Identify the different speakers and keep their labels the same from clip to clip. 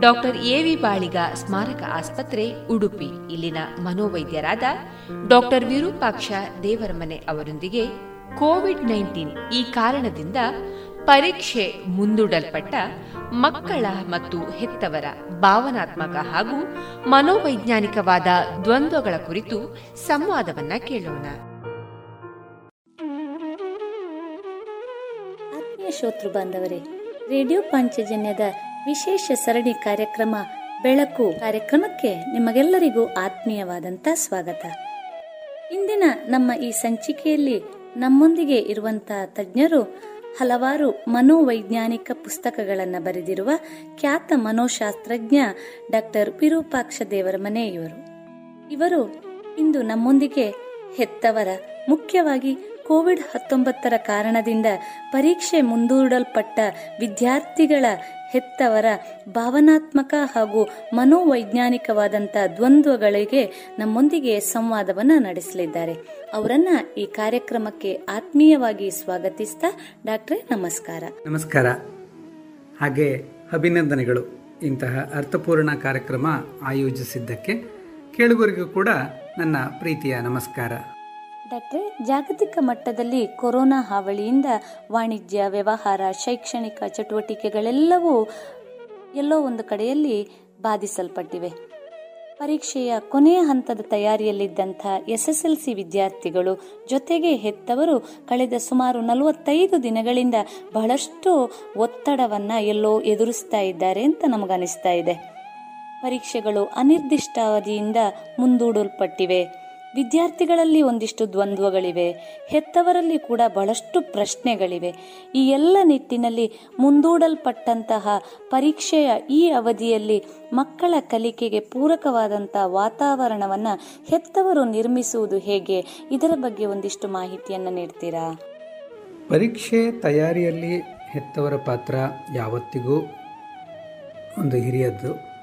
Speaker 1: Doctor ಎವಿ ಬಾಳಿಗ ಸ್ಮಾರಕ ಆಸ್ಪತ್ರೆ, ಉಡುಪಿ. ಇಲ್ಲಿನ ಮನೋವೈದ್ಯರಾದ ಡಾಕ್ಟರ್ ವಿರೂಪಾಕ್ಷ ದೇವರಮನೆ ಅವರೊಂದಿಗೆ ಕೋವಿಡ್ ನೈನ್ಟೀನ್ ಈ ಕಾರಣದಿಂದ ಪರೀಕ್ಷೆ ಮುಂದೂಡಲ್ಪಟ್ಟ ಮಕ್ಕಳ ಮತ್ತು ಹೆತ್ತವರ ಭಾವನಾತ್ಮಕ ಹಾಗೂ ಮನೋವೈಜ್ಞಾನಿಕವಾದ ದ್ವಂದ್ವಗಳ ಕುರಿತು ಸಂವಾದವನ್ನ ಕೇಳೋಣ.
Speaker 2: ಶ್ರೋತೃ ಬಾಂಧವರೇ, ರೇಡಿಯೋ ಪಾಂಚಜನ್ಯದ ವಿಶೇಷ ಸರಣಿ ಕಾರ್ಯಕ್ರಮ ಬೆಳಕು ಕಾರ್ಯಕ್ರಮಕ್ಕೆ ನಿಮಗೆಲ್ಲರಿಗೂ ಆತ್ಮೀಯವಾದಂತ ಸ್ವಾಗತ. ಇಂದಿನ ನಮ್ಮ ಈ ಸಂಚಿಕೆಯಲ್ಲಿ ನಮ್ಮೊಂದಿಗೆ ಇರುವಂತಹ ತಜ್ಞರು ಹಲವಾರು ಮನೋವೈಜ್ಞಾನಿಕ ಪುಸ್ತಕಗಳನ್ನು ಬರೆದಿರುವ ಖ್ಯಾತ ಮನೋಶಾಸ್ತ್ರಜ್ಞ ಡಾಕ್ಟರ್ ವಿರೂಪಾಕ್ಷ ದೇವರ ಮನೆ ಇವರು ಇವರು ಇಂದು ನಮ್ಮೊಂದಿಗೆ ಹೆತ್ತವರ ಮುಖ್ಯವಾಗಿ ಕೋವಿಡ್ ಹತ್ತೊಂಬತ್ತರ ಕಾರಣದಿಂದ ಪರೀಕ್ಷೆ ಮುಂದೂಡಲ್ಪಟ್ಟ ವಿದ್ಯಾರ್ಥಿಗಳ ಹೆತ್ತವರ ಭಾವನಾತ್ಮಕ ಹಾಗೂ ಮನೋವೈಜ್ಞಾನಿಕವಾದಂಥ ದ್ವಂದ್ವಗಳಿಗೆ ನಮ್ಮೊಂದಿಗೆ ಸಂವಾದವನ್ನು ನಡೆಸಲಿದ್ದಾರೆ. ಅವರನ್ನ ಈ ಕಾರ್ಯಕ್ರಮಕ್ಕೆ ಆತ್ಮೀಯವಾಗಿ ಸ್ವಾಗತಿಸ್ತಾ ಡಾಕ್ಟ್ರೆ ನಮಸ್ಕಾರ.
Speaker 3: ನಮಸ್ಕಾರ. ಹಾಗೆ ಅಭಿನಂದನೆಗಳು. ಇಂತಹ ಅರ್ಥಪೂರ್ಣ ಕಾರ್ಯಕ್ರಮ ಆಯೋಜಿಸಿದ್ದಕ್ಕೆ ಕೇಳುಗರಿಗೂ ಕೂಡ ನನ್ನ ಪ್ರೀತಿಯ ನಮಸ್ಕಾರ.
Speaker 2: ಡಾಕ್ಟ್ರೆ, ಜಾಗತಿಕ ಮಟ್ಟದಲ್ಲಿ ಕೊರೋನಾ ಹಾವಳಿಯಿಂದ ವಾಣಿಜ್ಯ, ವ್ಯವಹಾರ, ಶೈಕ್ಷಣಿಕ ಚಟುವಟಿಕೆಗಳೆಲ್ಲವೂ ಎಲ್ಲೋ ಒಂದು ಕಡೆಯಲ್ಲಿ ಬಾಧಿಸಲ್ಪಟ್ಟಿವೆ. ಪರೀಕ್ಷೆಯ ಕೊನೆಯ ಹಂತದ ತಯಾರಿಯಲ್ಲಿದ್ದಂಥ ಎಸ್ಎಸ್ಎಲ್ಸಿ ವಿದ್ಯಾರ್ಥಿಗಳು ಜೊತೆಗೆ ಹೆತ್ತವರು ಕಳೆದ ಸುಮಾರು ನಲವತ್ತೈದು ದಿನಗಳಿಂದ ಬಹಳಷ್ಟು ಒತ್ತಡವನ್ನ ಎಲ್ಲೋ ಎದುರಿಸ್ತಾ ಇದ್ದಾರೆ ಅಂತ ನಮಗನಿಸ್ತಾ ಇದೆ. ಪರೀಕ್ಷೆಗಳು ಅನಿರ್ದಿಷ್ಟಾವಧಿಯಿಂದ ಮುಂದೂಡಲ್ಪಟ್ಟಿವೆ. ವಿದ್ಯಾರ್ಥಿಗಳಲ್ಲಿ ಒಂದಿಷ್ಟು ದ್ವಂದ್ವಗಳಿವೆ. ಹೆತ್ತವರಲ್ಲಿ ಕೂಡ ಬಹಳಷ್ಟು ಪ್ರಶ್ನೆಗಳಿವೆ. ಈ ಎಲ್ಲ ನಿಟ್ಟಿನಲ್ಲಿ ಮುಂದೂಡಲ್ಪಟ್ಟಂತಹ ಪರೀಕ್ಷೆಯ ಈ ಅವಧಿಯಲ್ಲಿ ಮಕ್ಕಳ ಕಲಿಕೆಗೆ ಪೂರಕವಾದಂತಹ ವಾತಾವರಣವನ್ನ ಹೆತ್ತವರು ನಿರ್ಮಿಸುವುದು ಹೇಗೆ? ಇದರ ಬಗ್ಗೆ ಒಂದಿಷ್ಟು ಮಾಹಿತಿಯನ್ನು ನೀಡ್ತೀರಾ?
Speaker 3: ಪರೀಕ್ಷೆ ತಯಾರಿಯಲ್ಲಿ ಹೆತ್ತವರ ಪಾತ್ರ ಯಾವತ್ತಿಗೂ ಒಂದು ಹಿರಿಯದ್ದು.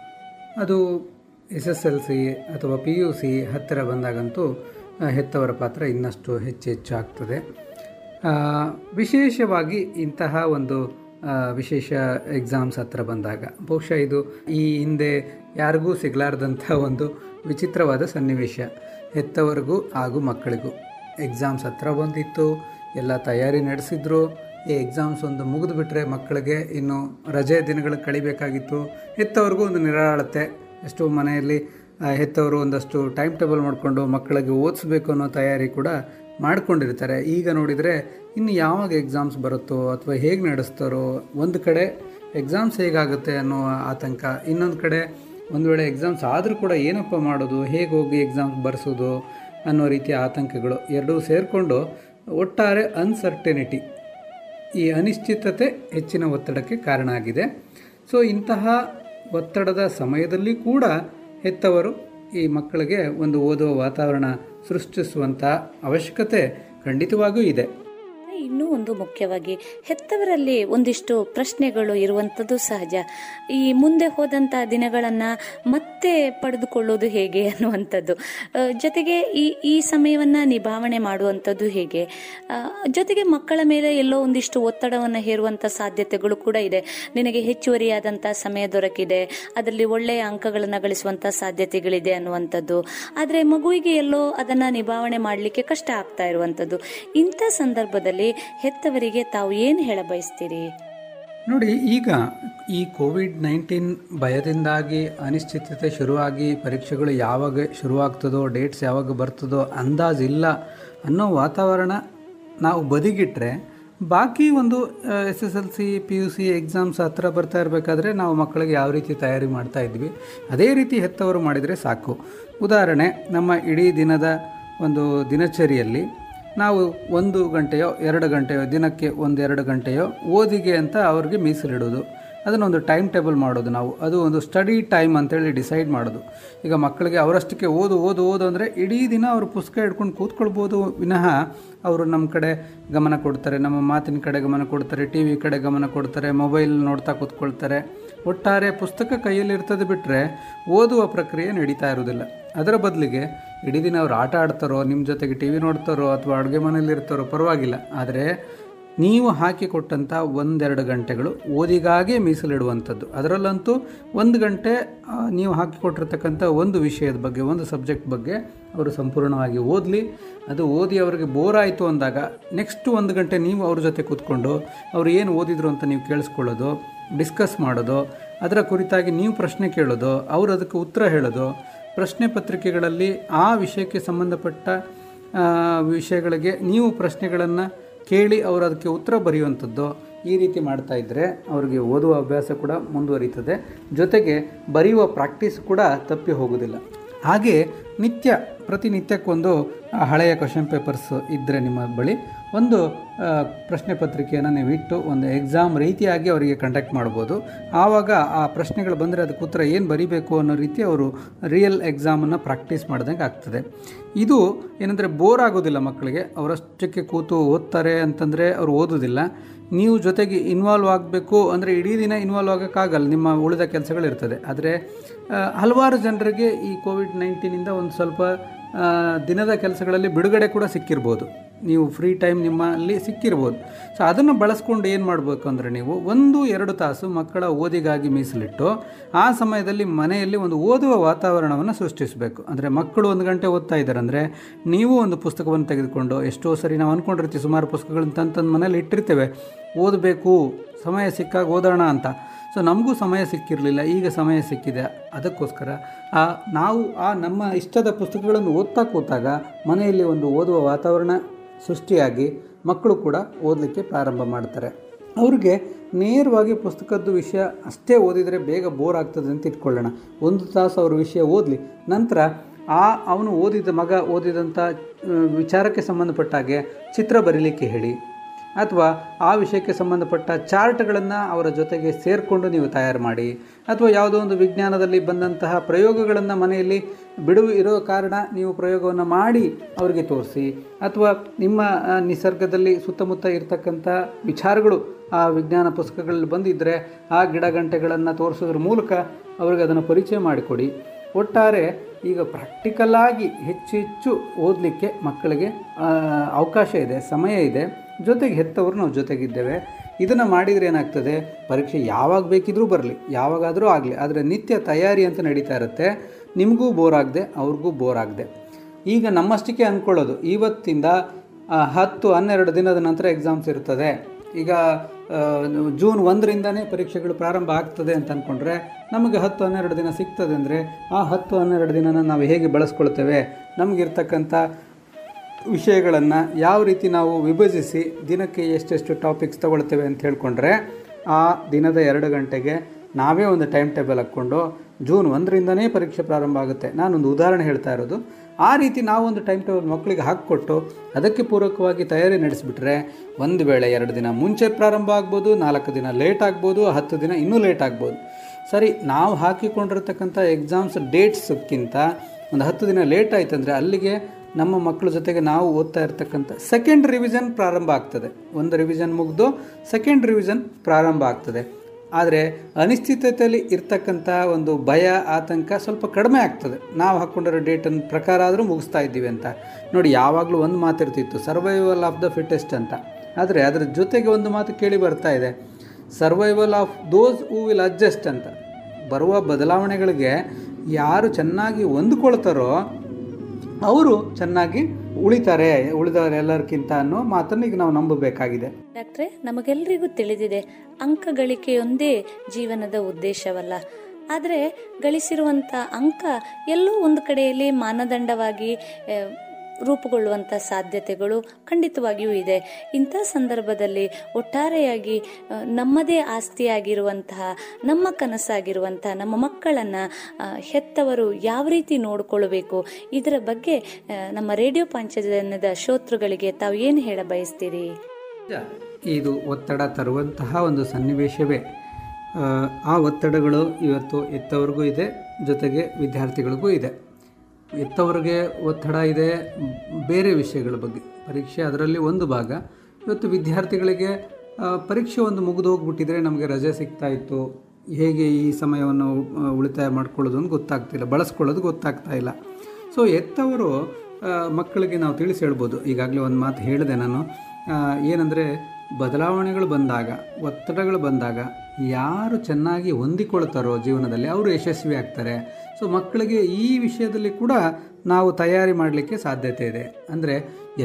Speaker 3: ಅದು ಎಸ್ ಎಸ್ ಎಲ್ ಸಿ ಅಥವಾ ಪಿ ಯು ಸಿ ಹತ್ತಿರ ಬಂದಾಗಂತೂ ಹೆತ್ತವರ ಪಾತ್ರ ಇನ್ನಷ್ಟು ಹೆಚ್ಚು ಹೆಚ್ಚು ಆಗ್ತದೆ. ವಿಶೇಷವಾಗಿ ಇಂತಹ ಒಂದು ವಿಶೇಷ ಎಕ್ಸಾಮ್ಸ್ ಹತ್ರ ಬಂದಾಗ, ಬಹುಶಃ ಇದು ಈ ಹಿಂದೆ ಯಾರಿಗೂ ಸಿಗಲಾರ್ದಂಥ ಒಂದು ವಿಚಿತ್ರವಾದ ಸನ್ನಿವೇಶ, ಹೆತ್ತವರಿಗೂ ಹಾಗೂ ಮಕ್ಕಳಿಗೂ. ಎಕ್ಸಾಮ್ಸ್ ಹತ್ರ ಬಂದಿತ್ತು, ಎಲ್ಲ ತಯಾರಿ ನಡೆಸಿದ್ರು, ಈ ಎಕ್ಸಾಮ್ಸ್ ಒಂದು ಮುಗಿದು ಬಿಟ್ಟರೆ ಮಕ್ಕಳಿಗೆ ಇನ್ನು ರಜೆ ದಿನಗಳು ಕಳಿಬೇಕಾಗಿತ್ತು, ಹೆತ್ತವರಿಗೂ ಒಂದು ನಿರಾಳತೆ ಎಷ್ಟೋ ಮನೆಯಲ್ಲಿ ಹೆತ್ತವರು ಒಂದಷ್ಟು ಟೈಮ್ ಟೇಬಲ್ ಮಾಡಿಕೊಂಡು ಮಕ್ಕಳಿಗೆ ಓದಿಸ್ಬೇಕು ಅನ್ನೋ ತಯಾರಿ ಕೂಡ ಮಾಡ್ಕೊಂಡಿರ್ತಾರೆ. ಈಗ ನೋಡಿದರೆ ಇನ್ನು ಯಾವಾಗ ಎಕ್ಸಾಮ್ಸ್ ಬರುತ್ತೋ ಅಥವಾ ಹೇಗೆ ನಡೆಸ್ತಾರೋ, ಒಂದು ಕಡೆ ಎಕ್ಸಾಮ್ಸ್ ಹೇಗಾಗುತ್ತೆ ಅನ್ನೋ ಆತಂಕ, ಇನ್ನೊಂದು ಕಡೆ ಒಂದು ವೇಳೆ ಎಕ್ಸಾಮ್ಸ್ ಆದರೂ ಕೂಡ ಏನಪ್ಪ ಮಾಡೋದು, ಹೇಗೆ ಹೋಗಿ ಎಕ್ಸಾಮ್ಸ್ ಬರೆಸೋದು ಅನ್ನೋ ರೀತಿಯ ಆತಂಕಗಳು ಎರಡೂ ಸೇರಿಕೊಂಡು ಒಟ್ಟಾರೆ ಅನ್ಸರ್ಟೆನಿಟಿ ಈ ಅನಿಶ್ಚಿತತೆ ಹೆಚ್ಚಿನ ಒತ್ತಡಕ್ಕೆ ಕಾರಣ ಆಗಿದೆ. ಸೊ ಇಂತಹ ಒತ್ತಡದ ಸಮಯದಲ್ಲಿ ಕೂಡ ಹೆತ್ತವರು ಈ ಮಕ್ಕಳಿಗೆ ಒಂದು ಓದುವ ವಾತಾವರಣ ಸೃಷ್ಟಿಸುವಂಥ ಅವಶ್ಯಕತೆ ಖಂಡಿತವಾಗಿಯೂ ಇದೆ.
Speaker 2: ಇನ್ನೂ ಒಂದು ಮುಖ್ಯವಾಗಿ ಹೆತ್ತವರಲ್ಲಿ ಒಂದಿಷ್ಟು ಪ್ರಶ್ನೆಗಳು ಇರುವಂಥದ್ದು ಸಹಜ. ಈ ಮುಂದೆ ಹೋದಂಥ ದಿನಗಳನ್ನು ಮತ್ತೆ ಪಡೆದುಕೊಳ್ಳೋದು ಹೇಗೆ ಅನ್ನುವಂಥದ್ದು. ಜೊತೆಗೆ ಈ ಈ ಸಮಯವನ್ನು ನಿಭಾವಣೆ ಮಾಡುವಂಥದ್ದು ಹೇಗೆ? ಜೊತೆಗೆ ಮಕ್ಕಳ ಮೇಲೆ ಎಲ್ಲೋ ಒಂದಿಷ್ಟು ಒತ್ತಡವನ್ನು ಹೇರುವಂಥ ಸಾಧ್ಯತೆಗಳು ಕೂಡ ಇದೆ. ನಿನಗೆ ಹೆಚ್ಚುವರಿಯಾದಂಥ ಸಮಯ ದೊರಕಿದೆ. ಅದರಲ್ಲಿ ಒಳ್ಳೆಯ ಅಂಕಗಳನ್ನು ಗಳಿಸುವಂಥ ಸಾಧ್ಯತೆಗಳಿದೆ ಅನ್ನುವಂಥದ್ದು. ಆದರೆ ಮಗುವಿಗೆ ಎಲ್ಲೋ ಅದನ್ನು ನಿಭಾವಣೆ ಮಾಡಲಿಕ್ಕೆ ಕಷ್ಟ ಆಗ್ತಾ ಇರುವಂಥದ್ದು. ಇಂಥ ಸಂದರ್ಭದಲ್ಲಿ ಹೆತ್ತವರಿಗೆ ತಾವು ಏನು ಹೇಳ ಬಯಸ್ತೀರಿ
Speaker 3: ನೋಡಿ, ಈಗ ಈ ಕೋವಿಡ್ ನೈನ್ಟೀನ್ ಭಯದಿಂದಾಗಿ, ಅನಿಶ್ಚಿತತೆ ಶುರುವಾಗಿ, ಪರೀಕ್ಷೆಗಳು ಯಾವಾಗ ಶುರುವಾಗ್ತದೋ, ಡೇಟ್ಸ್ ಯಾವಾಗ ಬರ್ತದೋ ಅಂದಾಜಿಲ್ಲ ಅನ್ನೋ ವಾತಾವರಣ ನಾವು ಬದಿಗಿಟ್ರೆ, ಬಾಕಿ ಒಂದು S S L C, P U C exams ಹತ್ರ ಬರ್ತಾ ಇರಬೇಕಾದ್ರೆ ನಾವು ಮಕ್ಕಳಿಗೆ ಯಾವ ರೀತಿ ತಯಾರಿ ಮಾಡ್ತಾ ಇದ್ವಿ, ಅದೇ ರೀತಿ ಹೆತ್ತವರು ಮಾಡಿದರೆ ಸಾಕು. ಉದಾಹರಣೆ, ನಮ್ಮ ಇಡೀ ದಿನದ ಒಂದು ದಿನಚರಿಯಲ್ಲಿ ನಾವು ಒಂದು ಗಂಟೆಯೋ, ಎರಡು ಗಂಟೆಯೋ, ದಿನಕ್ಕೆ ಒಂದೆರಡು ಗಂಟೆಯೋ ಓದಿಗೆ ಅಂತ ಅವ್ರಿಗೆ ಮೀಸಲಿಡೋದು ಅದನ್ನೊಂದು ಟೈಮ್ ಟೇಬಲ್ ಮಾಡೋದು ನಾವು. ಅದು ಒಂದು ಸ್ಟಡಿ ಟೈಮ್ ಅಂತೇಳಿ ಡಿಸೈಡ್ ಮಾಡೋದು. ಈಗ ಮಕ್ಕಳಿಗೆ ಅವರಷ್ಟಕ್ಕೆ ಓದು ಓದು ಓದು ಅಂದರೆ ಇಡೀ ದಿನ ಅವರು ಪುಸ್ತಕ ಹಿಡ್ಕೊಂಡು ಕೂತ್ಕೊಳ್ಬೋದು ವಿನಃ ಅವರು ನಮ್ಮ ಕಡೆ ಗಮನ ಕೊಡ್ತಾರೆ. ನಮ್ಮ ಮಾತಿನ ಕಡೆ ಗಮನ ಕೊಡ್ತಾರೆ ಟಿ ವಿ ಕಡೆ ಗಮನ ಕೊಡ್ತಾರೆ ಮೊಬೈಲ್ ನೋಡ್ತಾ ಕೂತ್ಕೊಳ್ತಾರೆ. ಒಟ್ಟಾರೆ ಪುಸ್ತಕ ಕೈಯಲ್ಲಿ ಇರ್ತದೆ ಬಿಟ್ಟರೆ ಓದುವ ಪ್ರಕ್ರಿಯೆ ನಡೀತಾ ಇರೋದಿಲ್ಲ ಅದರ ಬದಲಿಗೆ ಇಡೀ ದಿನ ಅವ್ರು ಆಟ ಆಡ್ತಾರೋ ನಿಮ್ಮ ಜೊತೆಗೆ ಟಿ ವಿ ನೋಡ್ತಾರೋ ಅಥವಾ ಅಡುಗೆ ಮನೆಯಲ್ಲಿರ್ತಾರೋ ಪರವಾಗಿಲ್ಲ. ಆದರೆ ನೀವು ಹಾಕಿಕೊಟ್ಟಂಥ ಒಂದೆರಡು ಗಂಟೆಗಳು ಓದಿಗಾಗಿ ಮೀಸಲಿಡುವಂಥದ್ದು. ಅದರಲ್ಲಂತೂ ಒಂದು ಗಂಟೆ ನೀವು ಹಾಕಿಕೊಟ್ಟಿರ್ತಕ್ಕಂಥ ಒಂದು ವಿಷಯದ ಬಗ್ಗೆ, ಒಂದು ಸಬ್ಜೆಕ್ಟ್ ಬಗ್ಗೆ ಅವರು ಸಂಪೂರ್ಣವಾಗಿ ಓದಲಿ. ಅದು ಓದಿ ಅವರಿಗೆ ಬೋರ್ ಆಯಿತು ಅಂದಾಗ ನೆಕ್ಸ್ಟ್ ಒಂದು ಗಂಟೆ ನೀವು ಅವ್ರ ಜೊತೆ ಕೂತ್ಕೊಂಡು ಅವ್ರು ಏನು ಓದಿದ್ರು ಅಂತ ನೀವು ಕೇಳಿಸ್ಕೊಳ್ಳೋದು ಡಿಸ್ಕಸ್ ಮಾಡೋದು, ಅದರ ಕುರಿತಾಗಿ ನೀವು ಪ್ರಶ್ನೆ ಕೇಳೋದು, ಅವರು ಅದಕ್ಕೆ ಉತ್ತರ ಹೇಳೋದು ಪ್ರಶ್ನೆ ಪತ್ರಿಕೆಗಳಲ್ಲಿ ಆ ವಿಷಯಕ್ಕೆ ಸಂಬಂಧಪಟ್ಟ ವಿಷಯಗಳಿಗೆ ನೀವು ಪ್ರಶ್ನೆಗಳನ್ನು ಕೇಳಿ ಅವರು ಅದಕ್ಕೆ ಉತ್ತರ ಬರೆಯುವಂಥದ್ದು ಈ ರೀತಿ ಮಾಡ್ತಾ ಇದ್ದರೆ ಅವರಿಗೆ ಓದುವ ಅಭ್ಯಾಸ ಕೂಡ ಮುಂದುವರಿತದೆ. ಜೊತೆಗೆ ಬರೆಯುವ ಪ್ರಾಕ್ಟೀಸ್ ಕೂಡ ತಪ್ಪಿ ಹೋಗುವುದಿಲ್ಲ ಹಾಗೆ ನಿತ್ಯ, ಪ್ರತಿನಿತ್ಯಕ್ಕೊಂದು ಹಳೆಯ ಕ್ವಶನ್ ಪೇಪರ್ಸ್ ಇದ್ದರೆ ನಿಮ್ಮ ಬಳಿ ಒಂದು ಪ್ರಶ್ನೆ ಪತ್ರಿಕೆಯನ್ನು ನೀವು ಇಟ್ಟು ಒಂದು ಎಕ್ಸಾಮ್ ರೀತಿಯಾಗಿ ಅವರಿಗೆ ಕಂಡಕ್ಟ್ ಮಾಡ್ಬೋದು. ಆವಾಗ ಆ ಪ್ರಶ್ನೆಗಳು ಬಂದರೆ ಅದಕ್ಕೆ ಉತ್ತರ ಏನು ಬರೀಬೇಕು ಅನ್ನೋ ರೀತಿ ಅವರು ರಿಯಲ್ ಎಕ್ಸಾಮನ್ನು ಪ್ರಾಕ್ಟೀಸ್ ಮಾಡ್ದಂಗೆ ಆಗ್ತದೆ. ಇದು ಏನಂದರೆ ಬೋರ್ ಆಗೋದಿಲ್ಲ ಮಕ್ಕಳಿಗೆ. ಅವರಷ್ಟಕ್ಕೆ ಕೂತು ಓದ್ತಾರೆ ಅಂತಂದರೆ ಅವರು ಓದೋದಿಲ್ಲ. ನೀವು ಜೊತೆಗೆ ಇನ್ವಾಲ್ವ್ ಆಗಬೇಕು ಅಂದರೆ ಇಡೀ ದಿನ ಇನ್ವಾಲ್ವ್ ಆಗೋಕ್ಕಾಗಲ್ಲ. ನಿಮ್ಮ ಉಳಿದ ಕೆಲಸಗಳಿರ್ತದೆ. ಆದರೆ ಹಲವಾರು ಜನರಿಗೆ ಈ ಕೋವಿಡ್ ನೈನ್ಟೀನಿಂದ ಒಂದು ಸ್ವಲ್ಪ ದಿನದ ಕೆಲಸಗಳಲ್ಲಿ ಬಿಡುಗಡೆ ಕೂಡ ಸಿಕ್ಕಿರ್ಬೋದು. ನೀವು ಫ್ರೀ ಟೈಮ್ ನಿಮ್ಮಲ್ಲಿ ಸಿಕ್ಕಿರ್ಬೋದು. ಸೊ ಅದನ್ನು ಬಳಸ್ಕೊಂಡು ಏನು ಮಾಡಬೇಕು ಅಂದರೆ ನೀವು ಒಂದು, ಎರಡು ತಾಸು ಮಕ್ಕಳ ಓದಿಗಾಗಿ ಮೀಸಲಿಟ್ಟು, ಆ ಸಮಯದಲ್ಲಿ ಮನೆಯಲ್ಲಿ ಒಂದು ಓದುವ ವಾತಾವರಣವನ್ನು ಸೃಷ್ಟಿಸಬೇಕು. ಅಂದರೆ ಮಕ್ಕಳು ಒಂದು ಗಂಟೆ ಓದ್ತಾ ಇದ್ದಾರೆ ಅಂದರೆ ನೀವು ಒಂದು ಪುಸ್ತಕವನ್ನು ತೆಗೆದುಕೊಂಡು, ಎಷ್ಟೋ ಸರಿ ನಾವು ಅಂದ್ಕೊಂಡಿರ್ತೀವಿ ಸುಮಾರು ಪುಸ್ತಕಗಳನ್ನ ತಂತಂದು ಮನೇಲಿ ಇಟ್ಟಿರ್ತೇವೆ. ಓದಬೇಕು, ಸಮಯ ಸಿಕ್ಕಾಗ ಓದೋಣ ಅಂತ. ಸೊ ನಮಗೂ ಸಮಯ ಸಿಕ್ಕಿರಲಿಲ್ಲ, ಈಗ ಸಮಯ ಸಿಕ್ಕಿದೆ. ಅದಕ್ಕೋಸ್ಕರ, ಆ, ನಾವು ಆ ನಮ್ಮ ಇಷ್ಟದ ಪುಸ್ತಕಗಳನ್ನು ಓದ್ತಾ ಕೂತಾಗ ಮನೆಯಲ್ಲಿ ಒಂದು ಓದುವ ವಾತಾವರಣ ಸೃಷ್ಟಿಯಾಗಿ ಮಕ್ಕಳು ಕೂಡ ಓದಲಿಕ್ಕೆ ಪ್ರಾರಂಭ ಮಾಡ್ತಾರೆ. ಅವ್ರಿಗೆ ನೇರವಾಗಿ ಪುಸ್ತಕದ್ದು ವಿಷಯ ಅಷ್ಟೇ ಓದಿದರೆ ಬೇಗ ಬೋರ್ ಆಗ್ತದೆ ಅಂತ ಇಟ್ಕೊಳ್ಳೋಣ. ಒಂದು ತಾಸು ಅವ್ರ ವಿಷಯ ಓದಲಿ, ನಂತರ ಆ, ಅವನು ಓದಿದ ಮಗ ಓದಿದಂಥ ವಿಚಾರಕ್ಕೆ ಸಂಬಂಧಪಟ್ಟ ಹಾಗೆ ಚಿತ್ರ ಬರೀಲಿಕ್ಕೆ ಹೇಳಿ. ಅಥವಾ ಆ ವಿಷಯಕ್ಕೆ ಸಂಬಂಧಪಟ್ಟ ಚಾರ್ಟ್ಗಳನ್ನು ಅವರ ಜೊತೆಗೆ ಸೇರಿಕೊಂಡು ನೀವು ತಯಾರು ಮಾಡಿ, ಅಥವಾ ಯಾವುದೋ ಒಂದು ವಿಜ್ಞಾನದಲ್ಲಿ ಬಂದಂತಹ ಪ್ರಯೋಗಗಳನ್ನು ಮನೆಯಲ್ಲಿ ಬಿಡುವು ಇರೋ ಕಾರಣ ನೀವು ಪ್ರಯೋಗವನ್ನು ಮಾಡಿ ಅವರಿಗೆ ತೋರಿಸಿ, ಅಥವಾ ನಿಮ್ಮ ನಿಸರ್ಗದಲ್ಲಿ ಸುತ್ತಮುತ್ತ ಇರತಕ್ಕಂಥ ವಿಚಾರಗಳು ಆ ವಿಜ್ಞಾನ ಪುಸ್ತಕಗಳಲ್ಲಿ ಬಂದಿದ್ದರೆ ಆ ಗಿಡ ಗಂಟೆಗಳನ್ನು ತೋರಿಸೋದ್ರ ಮೂಲಕ ಅವರಿಗೆ ಅದನ್ನು ಪರಿಚಯ ಮಾಡಿಕೊಡಿ. ಒಟ್ಟಾರೆ ಈಗ ಪ್ರಾಕ್ಟಿಕಲ್ಲಾಗಿ ಹೆಚ್ಚು ಹೆಚ್ಚು ಓದಲಿಕ್ಕೆ ಮಕ್ಕಳಿಗೆ ಅವಕಾಶ ಇದೆ, ಸಮಯ ಇದೆ. ಜೊತೆಗೆ ಹೆತ್ತವರು ನಾವು ಜೊತೆಗಿದ್ದೇವೆ. ಇದನ್ನು ಮಾಡಿದರೆ ಏನಾಗ್ತದೆ? ಪರೀಕ್ಷೆ ಯಾವಾಗ ಬೇಕಿದ್ರೂ ಬರಲಿ, ಯಾವಾಗಾದರೂ ಆಗಲಿ, ಆದರೆ ನಿತ್ಯ ತಯಾರಿ ಅಂತ ನಡೀತಾ ಇರುತ್ತೆ. ನಿಮಗೂ ಬೋರ್ ಆಗದೆ, ಅವ್ರಿಗೂ ಬೋರ್ ಆಗದೆ. ಈಗ ನಮ್ಮಷ್ಟಕ್ಕೆ ಅಂದ್ಕೊಳ್ಳೋದು ಇವತ್ತಿಂದ ಹತ್ತು, ಹನ್ನೆರಡು ದಿನದ ನಂತರ ಎಕ್ಸಾಮ್ಸ್ ಇರ್ತದೆ. ಈಗ ಜೂನ್ ಒಂದರಿಂದನೇ ಪರೀಕ್ಷೆಗಳು ಪ್ರಾರಂಭ ಆಗ್ತದೆ ಅಂತ ಅಂದ್ಕೊಂಡ್ರೆ ನಮಗೆ ಹತ್ತು, ಹನ್ನೆರಡು ದಿನ ಸಿಗ್ತದೆ ಅಂದರೆ, ಆ ಹತ್ತು, ಹನ್ನೆರಡು ದಿನನ ನಾವು ಹೇಗೆ ಬಳಸ್ಕೊಳ್ತೇವೆ? ನಮಗಿರ್ತಕ್ಕಂಥ ವಿಷಯಗಳನ್ನು ಯಾವ ರೀತಿ ನಾವು ವಿಭಜಿಸಿ ದಿನಕ್ಕೆ ಎಷ್ಟೆಷ್ಟು ಟಾಪಿಕ್ಸ್ ತಗೊಳ್ತೇವೆ ಅಂತ ಹೇಳ್ಕೊಂಡ್ರೆ, ಆ ದಿನದ ಎರಡು ಗಂಟೆಗೆ ನಾವೇ ಒಂದು ಟೈಮ್ ಟೇಬಲ್ ಹಾಕ್ಕೊಂಡು ಜೂನ್ ಒಂದರಿಂದನೇ ಪರೀಕ್ಷೆ ಪ್ರಾರಂಭ ಆಗುತ್ತೆ. ನಾನೊಂದು ಉದಾಹರಣೆ ಹೇಳ್ತಾ ಇರೋದು. ಆ ರೀತಿ ನಾವೊಂದು ಟೈಮ್ ಟೇಬಲ್ ಮಕ್ಕಳಿಗೆ ಹಾಕಿಕೊಟ್ಟು ಅದಕ್ಕೆ ಪೂರಕವಾಗಿ ತಯಾರಿ ನಡೆಸಿಬಿಟ್ರೆ ಒಂದು ವೇಳೆ ಎರಡು ದಿನ ಮುಂಚೆ ಪ್ರಾರಂಭ ಆಗ್ಬೋದು, ನಾಲ್ಕು ದಿನ ಲೇಟ್ ಆಗ್ಬೋದು, ಹತ್ತು ದಿನ ಇನ್ನೂ ಲೇಟ್ ಆಗ್ಬೋದು. ಸರಿ, ನಾವು ಹಾಕಿಕೊಂಡಿರ್ತಕ್ಕಂಥ ಎಕ್ಸಾಮ್ಸ್ ಡೇಟ್ಸ್ಕ್ಕಿಂತ ಒಂದು ಹತ್ತು ದಿನ ಲೇಟ್ ಆಯ್ತಂದರೆ ಅಲ್ಲಿಗೆ ನಮ್ಮ ಮಕ್ಕಳ ಜೊತೆಗೆ ನಾವು ಓದ್ತಾ ಇರ್ತಕ್ಕಂಥ ಸೆಕೆಂಡ್ ರಿವಿಷನ್ ಪ್ರಾರಂಭ ಆಗ್ತದೆ. ಒಂದು ರಿವಿಷನ್ ಮುಗಿದು ಸೆಕೆಂಡ್ ರಿವಿಷನ್ ಪ್ರಾರಂಭ ಆಗ್ತದೆ. ಆದರೆ ಅನಿಶ್ಚಿತತೆಯಲ್ಲಿ ಇರ್ತಕ್ಕಂಥ ಒಂದು ಭಯ, ಆತಂಕ ಸ್ವಲ್ಪ ಕಡಿಮೆ ಆಗ್ತದೆ. ನಾವು ಹಾಕ್ಕೊಂಡಿರೋ ಡೇಟನ್ನು ಪ್ರಕಾರ ಆದರೂ ಮುಗಿಸ್ತಾ ಇದ್ದೀವಿ ಅಂತ. ನೋಡಿ, ಯಾವಾಗಲೂ ಒಂದು ಮಾತಿರ್ತಿತ್ತು ಸರ್ವೈವಲ್ ಆಫ್ ದ ಫಿಟೆಸ್ಟ್ ಅಂತ. ಆದರೆ ಅದರ ಜೊತೆಗೆ ಒಂದು ಮಾತು ಕೇಳಿ ಬರ್ತಾ ಇದೆ. Survival of those who will adjust ಅಂತ. ಬರುವ ಬದಲಾವಣೆಗಳಿಗೆ ಯಾರು ಚೆನ್ನಾಗಿ ಹೊಂದ್ಕೊಳ್ತಾರೋ ಅವರು ಚೆನ್ನಾಗಿ ಉಳಿತಾರೆ ಎಲ್ಲರಿಗಿಂತ ಅನ್ನೋ ಮಾತನ್ನು ಈಗ ನಾವು ನಂಬಬೇಕಾಗಿದೆ.
Speaker 2: ಡಾಕ್ಟ್ರೆ ನಮಗೆಲ್ಲರಿಗೂ ತಿಳಿದಿದೆ, ಅಂಕ ಗಳಿಕೆಯೊಂದೇ ಜೀವನದ ಉದ್ದೇಶವಲ್ಲ. ಆದರೆ ಗಳಿಸಿರುವಂಥ ಅಂಕ ಎಲ್ಲೋ ಒಂದು ಕಡೆಯಲ್ಲಿ ಮಾನದಂಡವಾಗಿ ರೂಪುಗೊಳ್ಳುವಂಥ ಸಾಧ್ಯತೆಗಳು ಖಂಡಿತವಾಗಿಯೂ ಇದೆ. ಇಂಥ ಸಂದರ್ಭದಲ್ಲಿ ಒಟ್ಟಾರೆಯಾಗಿ ನಮ್ಮದೇ ಆಸ್ತಿಯಾಗಿರುವಂತಹ ನಮ್ಮ ಕನಸಾಗಿರುವಂತಹ ನಮ್ಮ ಮಕ್ಕಳನ್ನು ಹೆತ್ತವರು ಯಾವ ರೀತಿ ನೋಡಿಕೊಳ್ಳಬೇಕು ಇದರ ಬಗ್ಗೆ ನಮ್ಮ ರೇಡಿಯೋ ಪಾಂಚಜನ್ಯದ ಶ್ರೋತೃಗಳಿಗೆ ತಾವು ಏನು ಹೇಳ ಬಯಸ್ತೀರಿ?
Speaker 3: ಇದು ಒತ್ತಡ ತರುವಂತಹ ಒಂದು ಸನ್ನಿವೇಶವೇ. ಆ, ಒತ್ತಡಗಳು ಇವತ್ತು ಎತ್ತವರಿಗೂ ಇದೆ ಜೊತೆಗೆ ವಿದ್ಯಾರ್ಥಿಗಳಿಗೂ ಇದೆ. ಎತ್ತವರಿಗೆ ಒತ್ತಡ ಇದೆ, ಬೇರೆ ವಿಷಯಗಳ ಬಗ್ಗೆ. ಪರೀಕ್ಷೆ ಅದರಲ್ಲಿ ಒಂದು ಭಾಗ. ಇವತ್ತು ವಿದ್ಯಾರ್ಥಿಗಳಿಗೆ ಪರೀಕ್ಷೆ ಒಂದು ಮುಗಿದು ಹೋಗ್ಬಿಟ್ಟಿದ್ರೆ ನಮಗೆ ರಜೆ ಸಿಗ್ತಾ ಇತ್ತು. ಹೇಗೆ ಈ ಸಮಯವನ್ನು ಉಳಿತಾಯ ಮಾಡ್ಕೊಳ್ಳೋದು ಅಂತ ಗೊತ್ತಾಗ್ತಿಲ್ಲ, ಬಳಸ್ಕೊಳ್ಳೋದು ಗೊತ್ತಾಗ್ತಾ ಇಲ್ಲ. ಸೊ, ಎತ್ತವರು ಮಕ್ಕಳಿಗೆ ನಾವು ತಿಳಿಸಿ ಹೇಳ್ಬೋದು. ಈಗಾಗಲೇ ಒಂದು ಮಾತು ಹೇಳಿದೆ ನಾನು. ಏನಂದರೆ, ಬದಲಾವಣೆಗಳು ಬಂದಾಗ, ಒತ್ತಡಗಳು ಬಂದಾಗ, ಯಾರು ಚೆನ್ನಾಗಿ ಹೊಂದಿಕೊಳ್ತಾರೋ ಜೀವನದಲ್ಲಿ, ಅವರು ಯಶಸ್ವಿ ಆಗ್ತಾರೆ. ಸೊ ಮಕ್ಕಳಿಗೆ ಈ ವಿಷಯದಲ್ಲಿ ಕೂಡ ನಾವು ತಯಾರಿ ಮಾಡಲಿಕ್ಕೆ ಸಾಧ್ಯತೆ ಇದೆ. ಅಂದರೆ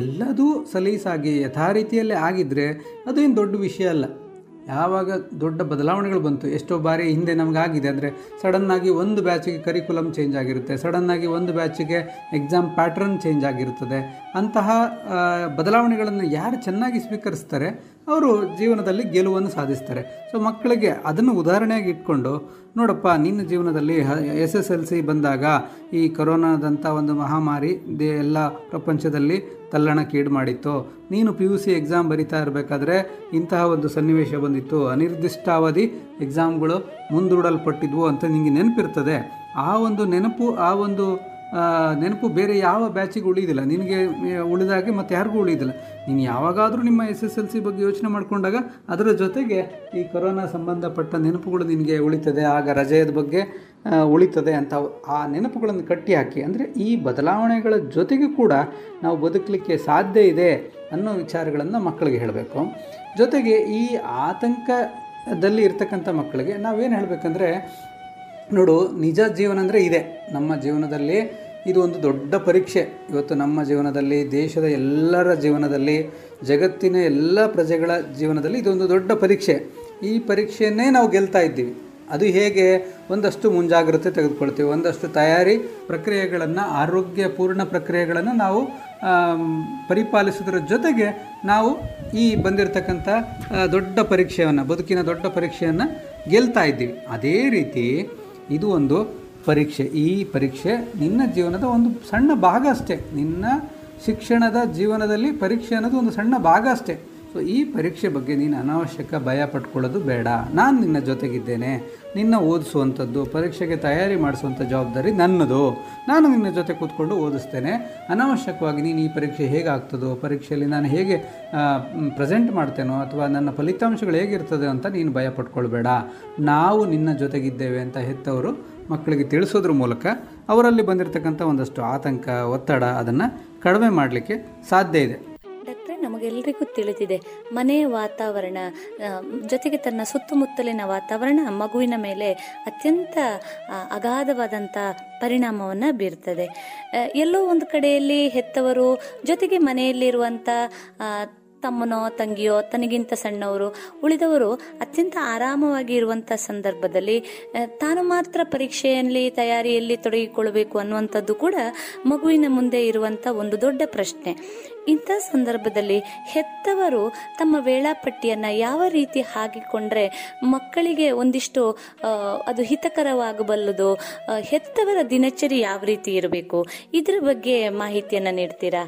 Speaker 3: ಎಲ್ಲದೂ ಸಲೀಸಾಗಿ ಯಥಾರೀತಿಯಲ್ಲೇ ಆಗಿದ್ದರೆ ಅದೇನು ದೊಡ್ಡ ವಿಷಯ ಅಲ್ಲ. ಯಾವಾಗ ದೊಡ್ಡ ಬದಲಾವಣೆಗಳು ಬಂತು, ಎಷ್ಟೋ ಬಾರಿ ಹಿಂದೆ ನಮಗಾಗಿದೆ. ಅಂದರೆ ಸಡನ್ನಾಗಿ ಒಂದು ಬ್ಯಾಚಿಗೆ ಕರಿಕ್ಯುಲಮ್ ಚೇಂಜ್ ಆಗಿರುತ್ತೆ, ಸಡನ್ನಾಗಿ ಒಂದು ಬ್ಯಾಚಿಗೆ ಎಕ್ಸಾಮ್ ಪ್ಯಾಟ್ರನ್ ಚೇಂಜ್ ಆಗಿರುತ್ತದೆ ಅಂತಹ ಬದಲಾವಣೆಗಳನ್ನು ಯಾರು ಚೆನ್ನಾಗಿ ಸ್ವೀಕರಿಸ್ತಾರೆ ಅವರು ಜೀವನದಲ್ಲಿ ಗೆಲುವನ್ನು ಸಾಧಿಸ್ತಾರೆ. ಸೊ ಮಕ್ಕಳಿಗೆ ಅದನ್ನು ಉದಾಹರಣೆಯಾಗಿ ಇಟ್ಕೊಂಡು, ನೋಡಪ್ಪ, ನಿನ್ನ ಜೀವನದಲ್ಲಿ ಎಸ್ ಎಸ್ ಎಲ್ ಸಿ ಬಂದಾಗ ಈ ಕೊರೋನಾದಂಥ ಒಂದು ಮಹಾಮಾರಿ ದೇ ಎಲ್ಲ ಪ್ರಪಂಚದಲ್ಲಿ ತಲ್ಲಣಕ್ಕೀಡು ಮಾಡಿತ್ತು. ನೀನು ಪಿ ಯು ಸಿ ಎಕ್ಸಾಮ್ ಬರಿತಾ ಇರಬೇಕಾದ್ರೆ ಇಂತಹ ಒಂದು ಸನ್ನಿವೇಶ ಬಂದಿತ್ತು. ಅನಿರ್ದಿಷ್ಟಾವಧಿ ಎಕ್ಸಾಮ್ಗಳು ಮುಂದೂಡಲ್ಪಟ್ಟಿದ್ವು ಅಂತ ನಿಮಗೆ ನೆನಪಿರ್ತದೆ. ಆ ಒಂದು ನೆನಪು, ಆ ಒಂದು ನೆನಪು ಬೇರೆ ಯಾವ ಬ್ಯಾಚಿಗೆ ಉಳಿದಿಲ್ಲ. ನಿನಗೆ ಉಳಿದಾಗೆ ಮತ್ತು ಯಾರಿಗೂ ಉಳಿಯೋದಿಲ್ಲ ನೀನು ಯಾವಾಗಾದರೂ ನಿಮ್ಮ ಎಸ್ ಎಸ್ ಎಲ್ ಸಿ ಬಗ್ಗೆ ಯೋಚನೆ ಮಾಡಿಕೊಂಡಾಗ ಅದರ ಜೊತೆಗೆ ಈ ಕೊರೋನಾ ಸಂಬಂಧಪಟ್ಟ ನೆನಪುಗಳು ನಿನಗೆ ಉಳಿತದೆ, ಆಗ ರಜೆಯದ ಬಗ್ಗೆ ಉಳಿತದೆ ಅಂತ ಆ ನೆನಪುಗಳನ್ನು ಕಟ್ಟಿ ಹಾಕಿ. ಅಂದರೆ ಈ ಬದಲಾವಣೆಗಳ ಜೊತೆಗೆ ಕೂಡ ನಾವು ಬದುಕಲಿಕ್ಕೆ ಸಾಧ್ಯ ಇದೆ ಅನ್ನೋ ವಿಚಾರಗಳನ್ನು ಮಕ್ಕಳಿಗೆ ಹೇಳಬೇಕು. ಜೊತೆಗೆ ಈ ಆತಂಕದಲ್ಲಿ ಇರ್ತಕ್ಕಂಥ ಮಕ್ಕಳಿಗೆ ನಾವೇನು ಹೇಳಬೇಕಂದ್ರೆ ನೋಡು, ನಿಜ ಜೀವನ ಅಂದರೆ ಇದೆ. ನಮ್ಮ ಜೀವನದಲ್ಲಿ ಇದು ಒಂದು ದೊಡ್ಡ ಪರೀಕ್ಷೆ. ಇವತ್ತು ನಮ್ಮ ಜೀವನದಲ್ಲಿ, ದೇಶದ ಎಲ್ಲರ ಜೀವನದಲ್ಲಿ, ಜಗತ್ತಿನ ಎಲ್ಲ ಪ್ರಜೆಗಳ ಜೀವನದಲ್ಲಿ ಇದೊಂದು ದೊಡ್ಡ ಪರೀಕ್ಷೆ. ಈ ಪರೀಕ್ಷೆಯನ್ನೇ ನಾವು ಗೆಲ್ತಾ ಇದ್ದೀವಿ. ಅದು ಹೇಗೆ? ಒಂದಷ್ಟು ಮುಂಜಾಗ್ರತೆ ತೆಗೆದುಕೊಳ್ತೀವಿ. ಒಂದಷ್ಟು ತಯಾರಿ ಪ್ರಕ್ರಿಯೆಗಳನ್ನು ಆರೋಗ್ಯಪೂರ್ಣ ಪ್ರಕ್ರಿಯೆಗಳನ್ನು ನಾವು ಪರಿಪಾಲಿಸೋದ್ರ ಜೊತೆಗೆ ನಾವು ಈ ಬಂದಿರತಕ್ಕಂಥ ದೊಡ್ಡ ಪರೀಕ್ಷೆಯನ್ನು, ಬದುಕಿನ ದೊಡ್ಡ ಪರೀಕ್ಷೆಯನ್ನು ಗೆಲ್ತಾ ಇದ್ದೀವಿ. ಅದೇ ರೀತಿ ಇದು ಒಂದು ಪರೀಕ್ಷೆ. ಈ ಪರೀಕ್ಷೆ ನಿನ್ನ ಜೀವನದ ಒಂದು ಸಣ್ಣ ಭಾಗ ಅಷ್ಟೇ. ನಿನ್ನ ಶಿಕ್ಷಣದ ಜೀವನದಲ್ಲಿ ಪರೀಕ್ಷೆ ಅನ್ನೋದು ಒಂದು ಸಣ್ಣ ಭಾಗ ಅಷ್ಟೇ. ಸೊ ಈ ಪರೀಕ್ಷೆ ಬಗ್ಗೆ ನೀನು ಅನಾವಶ್ಯಕ ಭಯ ಪಟ್ಕೊಳ್ಳೋದು ಬೇಡ. ನಾನು ನಿನ್ನ ಜೊತೆಗಿದ್ದೇನೆ. ನಿನ್ನ ಓದಿಸುವಂಥದ್ದು, ಪರೀಕ್ಷೆಗೆ ತಯಾರಿ ಮಾಡಿಸುವಂಥ ಜವಾಬ್ದಾರಿ ನನ್ನದು. ನಾನು ನಿನ್ನ ಜೊತೆ ಕೂತ್ಕೊಂಡು ಓದಿಸ್ತೇನೆ. ಅನಾವಶ್ಯಕವಾಗಿ ನೀನು ಈ ಪರೀಕ್ಷೆ ಹೇಗೆ ಆಗ್ತದೋ ಪರೀಕ್ಷೆಯಲ್ಲಿ ನಾನು ಹೇಗೆ ಪ್ರೆಸೆಂಟ್ ಮಾಡ್ತೇನೋ ಅಥವಾ ನನ್ನ ಫಲಿತಾಂಶಗಳು ಹೇಗಿರ್ತದೆ ಅಂತ ನೀನು ಭಯ ಪಟ್ಕೊಳ್ಬೇಡ. ನಾವು ನಿನ್ನ ಜೊತೆಗಿದ್ದೇವೆ ಅಂತ ಹೆತ್ತವರು ಮಕ್ಕಳಿಗೆ ತಿಳಿಸೋದ್ರ ಮೂಲಕ ಅವರಲ್ಲಿ ಬಂದಿರತಕ್ಕಂಥ ಒಂದಷ್ಟು ಆತಂಕ, ಒತ್ತಡ ಅದನ್ನು ಕಡಿಮೆ ಮಾಡಲಿಕ್ಕೆ ಸಾಧ್ಯ ಇದೆ.
Speaker 2: ನಮಗೆಲ್ಲರಿಗೂ ತಿಳಿದಿದೆ ಮನೆಯ ವಾತಾವರಣ ಜೊತೆಗೆ ತನ್ನ ಸುತ್ತಮುತ್ತಲಿನ ವಾತಾವರಣ ಮಗುವಿನ ಮೇಲೆ ಅತ್ಯಂತ ಅಗಾಧವಾದಂಥ ಪರಿಣಾಮವನ್ನು ಬೀರ್ತದೆ. ಎಲ್ಲೋ ಒಂದು ಕಡೆಯಲ್ಲಿ ಹೆತ್ತವರು ಜೊತೆಗೆ ಮನೆಯಲ್ಲಿರುವಂಥ ತಮ್ಮನೋ ತಂಗಿಯೋ ತನಗಿಂತ ಸಣ್ಣವರು, ಉಳಿದವರು ಅತ್ಯಂತ ಆರಾಮವಾಗಿ ಇರುವಂಥ ಸಂದರ್ಭದಲ್ಲಿ ತಾನು ಮಾತ್ರ ಪರೀಕ್ಷೆಯಲ್ಲಿ, ತಯಾರಿಯಲ್ಲಿ ತೊಡಗಿಕೊಳ್ಳಬೇಕು ಅನ್ನುವಂಥದ್ದು ಕೂಡ ಮಗುವಿನ ಮುಂದೆ ಇರುವಂಥ ಒಂದು ದೊಡ್ಡ ಪ್ರಶ್ನೆ. ಇಂಥ ಸಂದರ್ಭದಲ್ಲಿ ಹೆತ್ತವರು ತಮ್ಮ ವೇಳಾಪಟ್ಟಿಯನ್ನು ಯಾವ ರೀತಿ ಹಾಕಿಕೊಂಡ್ರೆ ಮಕ್ಕಳಿಗೆ ಒಂದಿಷ್ಟು ಅದು ಹಿತಕರವಾಗಬಲ್ಲದು ಹೆತ್ತವರ ದಿನಚರಿ ಯಾವ ರೀತಿ ಇರಬೇಕು? ಇದರ ಬಗ್ಗೆ ಮಾಹಿತಿಯನ್ನು ನೀಡ್ತೀರಾ?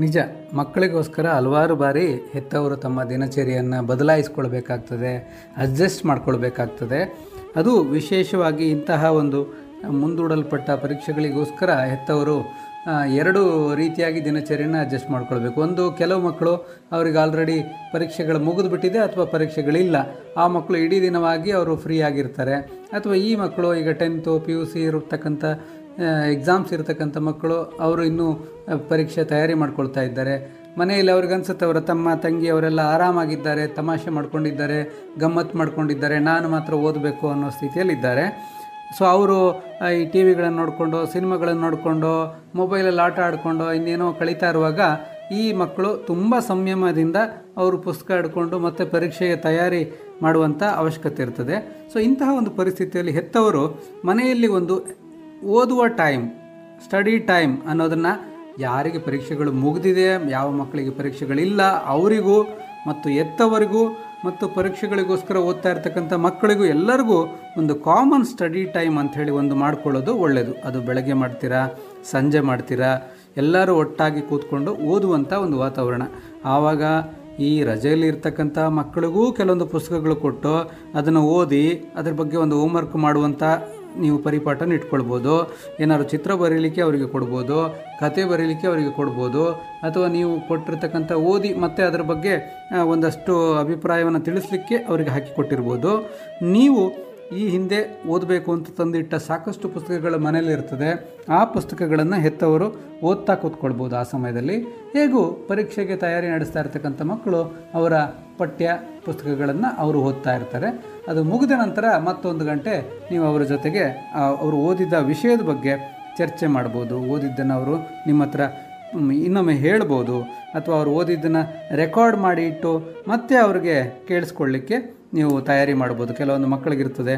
Speaker 3: ನಿಜ, ಮಕ್ಕಳಿಗೋಸ್ಕರ ಹಲವಾರು ಬಾರಿ ಹೆತ್ತವರು ತಮ್ಮ ದಿನಚರಿಯನ್ನು ಬದಲಾಯಿಸ್ಕೊಳ್ಬೇಕಾಗ್ತದೆ ಅಡ್ಜಸ್ಟ್ ಮಾಡ್ಕೊಳ್ಬೇಕಾಗ್ತದೆ. ಅದು ವಿಶೇಷವಾಗಿ ಇಂತಹ ಒಂದು ಮುಂದೂಡಲ್ಪಟ್ಟ ಪರೀಕ್ಷೆಗಳಿಗೋಸ್ಕರ ಹೆತ್ತವರು ಎರಡು ರೀತಿಯಾಗಿ ದಿನಚರಿಯನ್ನು ಅಡ್ಜಸ್ಟ್ ಮಾಡ್ಕೊಳ್ಬೇಕು. ಒಂದು, ಕೆಲವು ಮಕ್ಕಳು ಅವ್ರಿಗೆ ಆಲ್ರೆಡಿ ಪರೀಕ್ಷೆಗಳು ಮುಗಿದು ಬಿಟ್ಟಿದೆ ಅಥವಾ ಪರೀಕ್ಷೆಗಳಿಲ್ಲ. ಆ ಮಕ್ಕಳು ಇಡೀ ದಿನವಾಗಿ ಅವರು ಫ್ರೀ ಆಗಿರ್ತಾರೆ. ಅಥವಾ ಈ ಮಕ್ಕಳು ಈಗ ಟೆಂತು ಪಿ ಯು ಸಿ ಇರತಕ್ಕಂಥ ಎಕ್ಸಾಮ್ಸ್ ಇರತಕ್ಕಂಥ ಮಕ್ಕಳು, ಅವರು ಇನ್ನೂ ಪರೀಕ್ಷೆ ತಯಾರಿ ಮಾಡ್ಕೊಳ್ತಾ ಇದ್ದಾರೆ. ಮನೆಯಲ್ಲಿ ಅವ್ರಿಗೆ ಅನ್ಸುತ್ತೆ, ಅವರ ತಮ್ಮ, ತಂಗಿ ಅವರೆಲ್ಲ ಆರಾಮಾಗಿದ್ದಾರೆ, ತಮಾಷೆ ಮಾಡ್ಕೊಂಡಿದ್ದಾರೆ ಗಮ್ಮತ್ತು ಮಾಡ್ಕೊಂಡಿದ್ದಾರೆ, ನಾನು ಮಾತ್ರ ಓದಬೇಕು ಅನ್ನೋ ಸ್ಥಿತಿಯಲ್ಲಿದ್ದಾರೆ. ಸೊ ಅವರು ಈ ಟಿ ವಿಗಳನ್ನು ನೋಡಿಕೊಂಡು, ಸಿನಿಮಾಗಳನ್ನು ನೋಡಿಕೊಂಡು ಮೊಬೈಲಲ್ಲಿ ಆಟ ಆಡಿಕೊಂಡು, ಇನ್ನೇನೋ ಕಳೀತಾ ಇರುವಾಗ, ಈ ಮಕ್ಕಳು ತುಂಬ ಸಂಯಮದಿಂದ ಅವರು ಪುಸ್ತಕ ಹಿಡ್ಕೊಂಡು ಮತ್ತು ಪರೀಕ್ಷೆಗೆ ತಯಾರಿ ಮಾಡುವಂಥ ಅವಶ್ಯಕತೆ ಇರ್ತದೆ. ಸೊ ಇಂತಹ ಒಂದು ಪರಿಸ್ಥಿತಿಯಲ್ಲಿ ಹೆತ್ತವರು ಮನೆಯಲ್ಲಿ ಒಂದು ಓದುವ ಟೈಮ್, ಸ್ಟಡಿ ಟೈಮ್ ಅನ್ನೋದನ್ನು ಯಾರಿಗೆ ಪರೀಕ್ಷೆಗಳು ಮುಗಿದಿದೆ, ಯಾವ ಮಕ್ಕಳಿಗೆ ಪರೀಕ್ಷೆಗಳಿಲ್ಲ, ಅವರಿಗೂ ಮತ್ತು ಎತ್ತವರಿಗೂ ಮತ್ತು ಪರೀಕ್ಷೆಗಳಿಗೋಸ್ಕರ ಓದ್ತಾ ಇರ್ತಕ್ಕಂಥ ಮಕ್ಕಳಿಗೂ ಎಲ್ಲರಿಗೂ ಒಂದು ಕಾಮನ್ ಸ್ಟಡಿ ಟೈಮ್ ಅಂಥೇಳಿ ಒಂದು ಮಾಡ್ಕೊಳ್ಳೋದು ಒಳ್ಳೆಯದು ಅದು ಬೆಳಗ್ಗೆ ಮಾಡ್ತೀರಾ, ಸಂಜೆ ಮಾಡ್ತೀರಾ, ಎಲ್ಲರೂ ಒಟ್ಟಾಗಿ ಕೂತ್ಕೊಂಡು ಓದುವಂಥ ಒಂದು ವಾತಾವರಣ. ಆವಾಗ ಈ ರಜೆಯಲ್ಲಿ ಇರ್ತಕ್ಕಂಥ ಮಕ್ಕಳಿಗೂ ಕೆಲವೊಂದು ಪುಸ್ತಕಗಳು ಕೊಟ್ಟು ಅದನ್ನು ಓದಿ ಅದ್ರ ಬಗ್ಗೆ ಒಂದು ಹೋಮ್ವರ್ಕ್ ಮಾಡುವಂಥ ನೀವು ಪರಿಪಾಠನ ಇಟ್ಕೊಳ್ಬೋದು. ಏನಾದ್ರು ಚಿತ್ರ ಬರೀಲಿಕ್ಕೆ ಅವರಿಗೆ ಕೊಡ್ಬೋದು, ಕತೆ ಬರೀಲಿಕ್ಕೆ ಅವರಿಗೆ ಕೊಡ್ಬೋದು, ಅಥವಾ ನೀವು ಕೊಟ್ಟಿರ್ತಕ್ಕಂಥ ಓದಿ ಮತ್ತೆ ಅದರ ಬಗ್ಗೆ ಒಂದಷ್ಟು ಅಭಿಪ್ರಾಯವನ್ನು ತಿಳಿಸ್ಲಿಕ್ಕೆ ಅವರಿಗೆ ಹಾಕಿ ಕೊಟ್ಟಿರ್ಬೋದು. ನೀವು ಈ ಹಿಂದೆ ಓದಬೇಕು ಅಂತ ತಂದಿಟ್ಟ ಸಾಕಷ್ಟು ಪುಸ್ತಕಗಳು ಮನೇಲಿ ಇರ್ತದೆ. ಆ ಪುಸ್ತಕಗಳನ್ನು ಹೆತ್ತವರು ಓದ್ತಾ ಕೂತ್ಕೊಳ್ಬೋದು ಆ ಸಮಯದಲ್ಲಿ. ಹೇಗೂ ಪರೀಕ್ಷೆಗೆ ತಯಾರಿ ನಡೆಸ್ತಾ ಇರ್ತಕ್ಕಂಥ ಮಕ್ಕಳು ಅವರ ಪಠ್ಯ ಪುಸ್ತಕಗಳನ್ನು ಅವರು ಓದ್ತಾ ಇರ್ತಾರೆ. ಅದು ಮುಗಿದ ನಂತರ ಮತ್ತೊಂದು ಗಂಟೆ ನೀವು ಅವರ ಜೊತೆಗೆ ಅವರು ಓದಿದ ವಿಷಯದ ಬಗ್ಗೆ ಚರ್ಚೆ ಮಾಡ್ಬೋದು. ಓದಿದ್ದನ್ನು ಅವರು ನಿಮ್ಮ ಹತ್ರ ಇನ್ನೊಮ್ಮೆ ಹೇಳ್ಬೋದು. ಅಥವಾ ಅವರು ಓದಿದ್ದನ್ನು ರೆಕಾರ್ಡ್ ಮಾಡಿ ಇಟ್ಟು ಮತ್ತೆ ಅವ್ರಿಗೆ ಕೇಳಿಸ್ಕೊಳ್ಳಿಕ್ಕೆ ನೀವು ತಯಾರಿ ಮಾಡ್ಬೋದು. ಕೆಲವೊಂದು ಮಕ್ಕಳಿಗಿರ್ತದೆ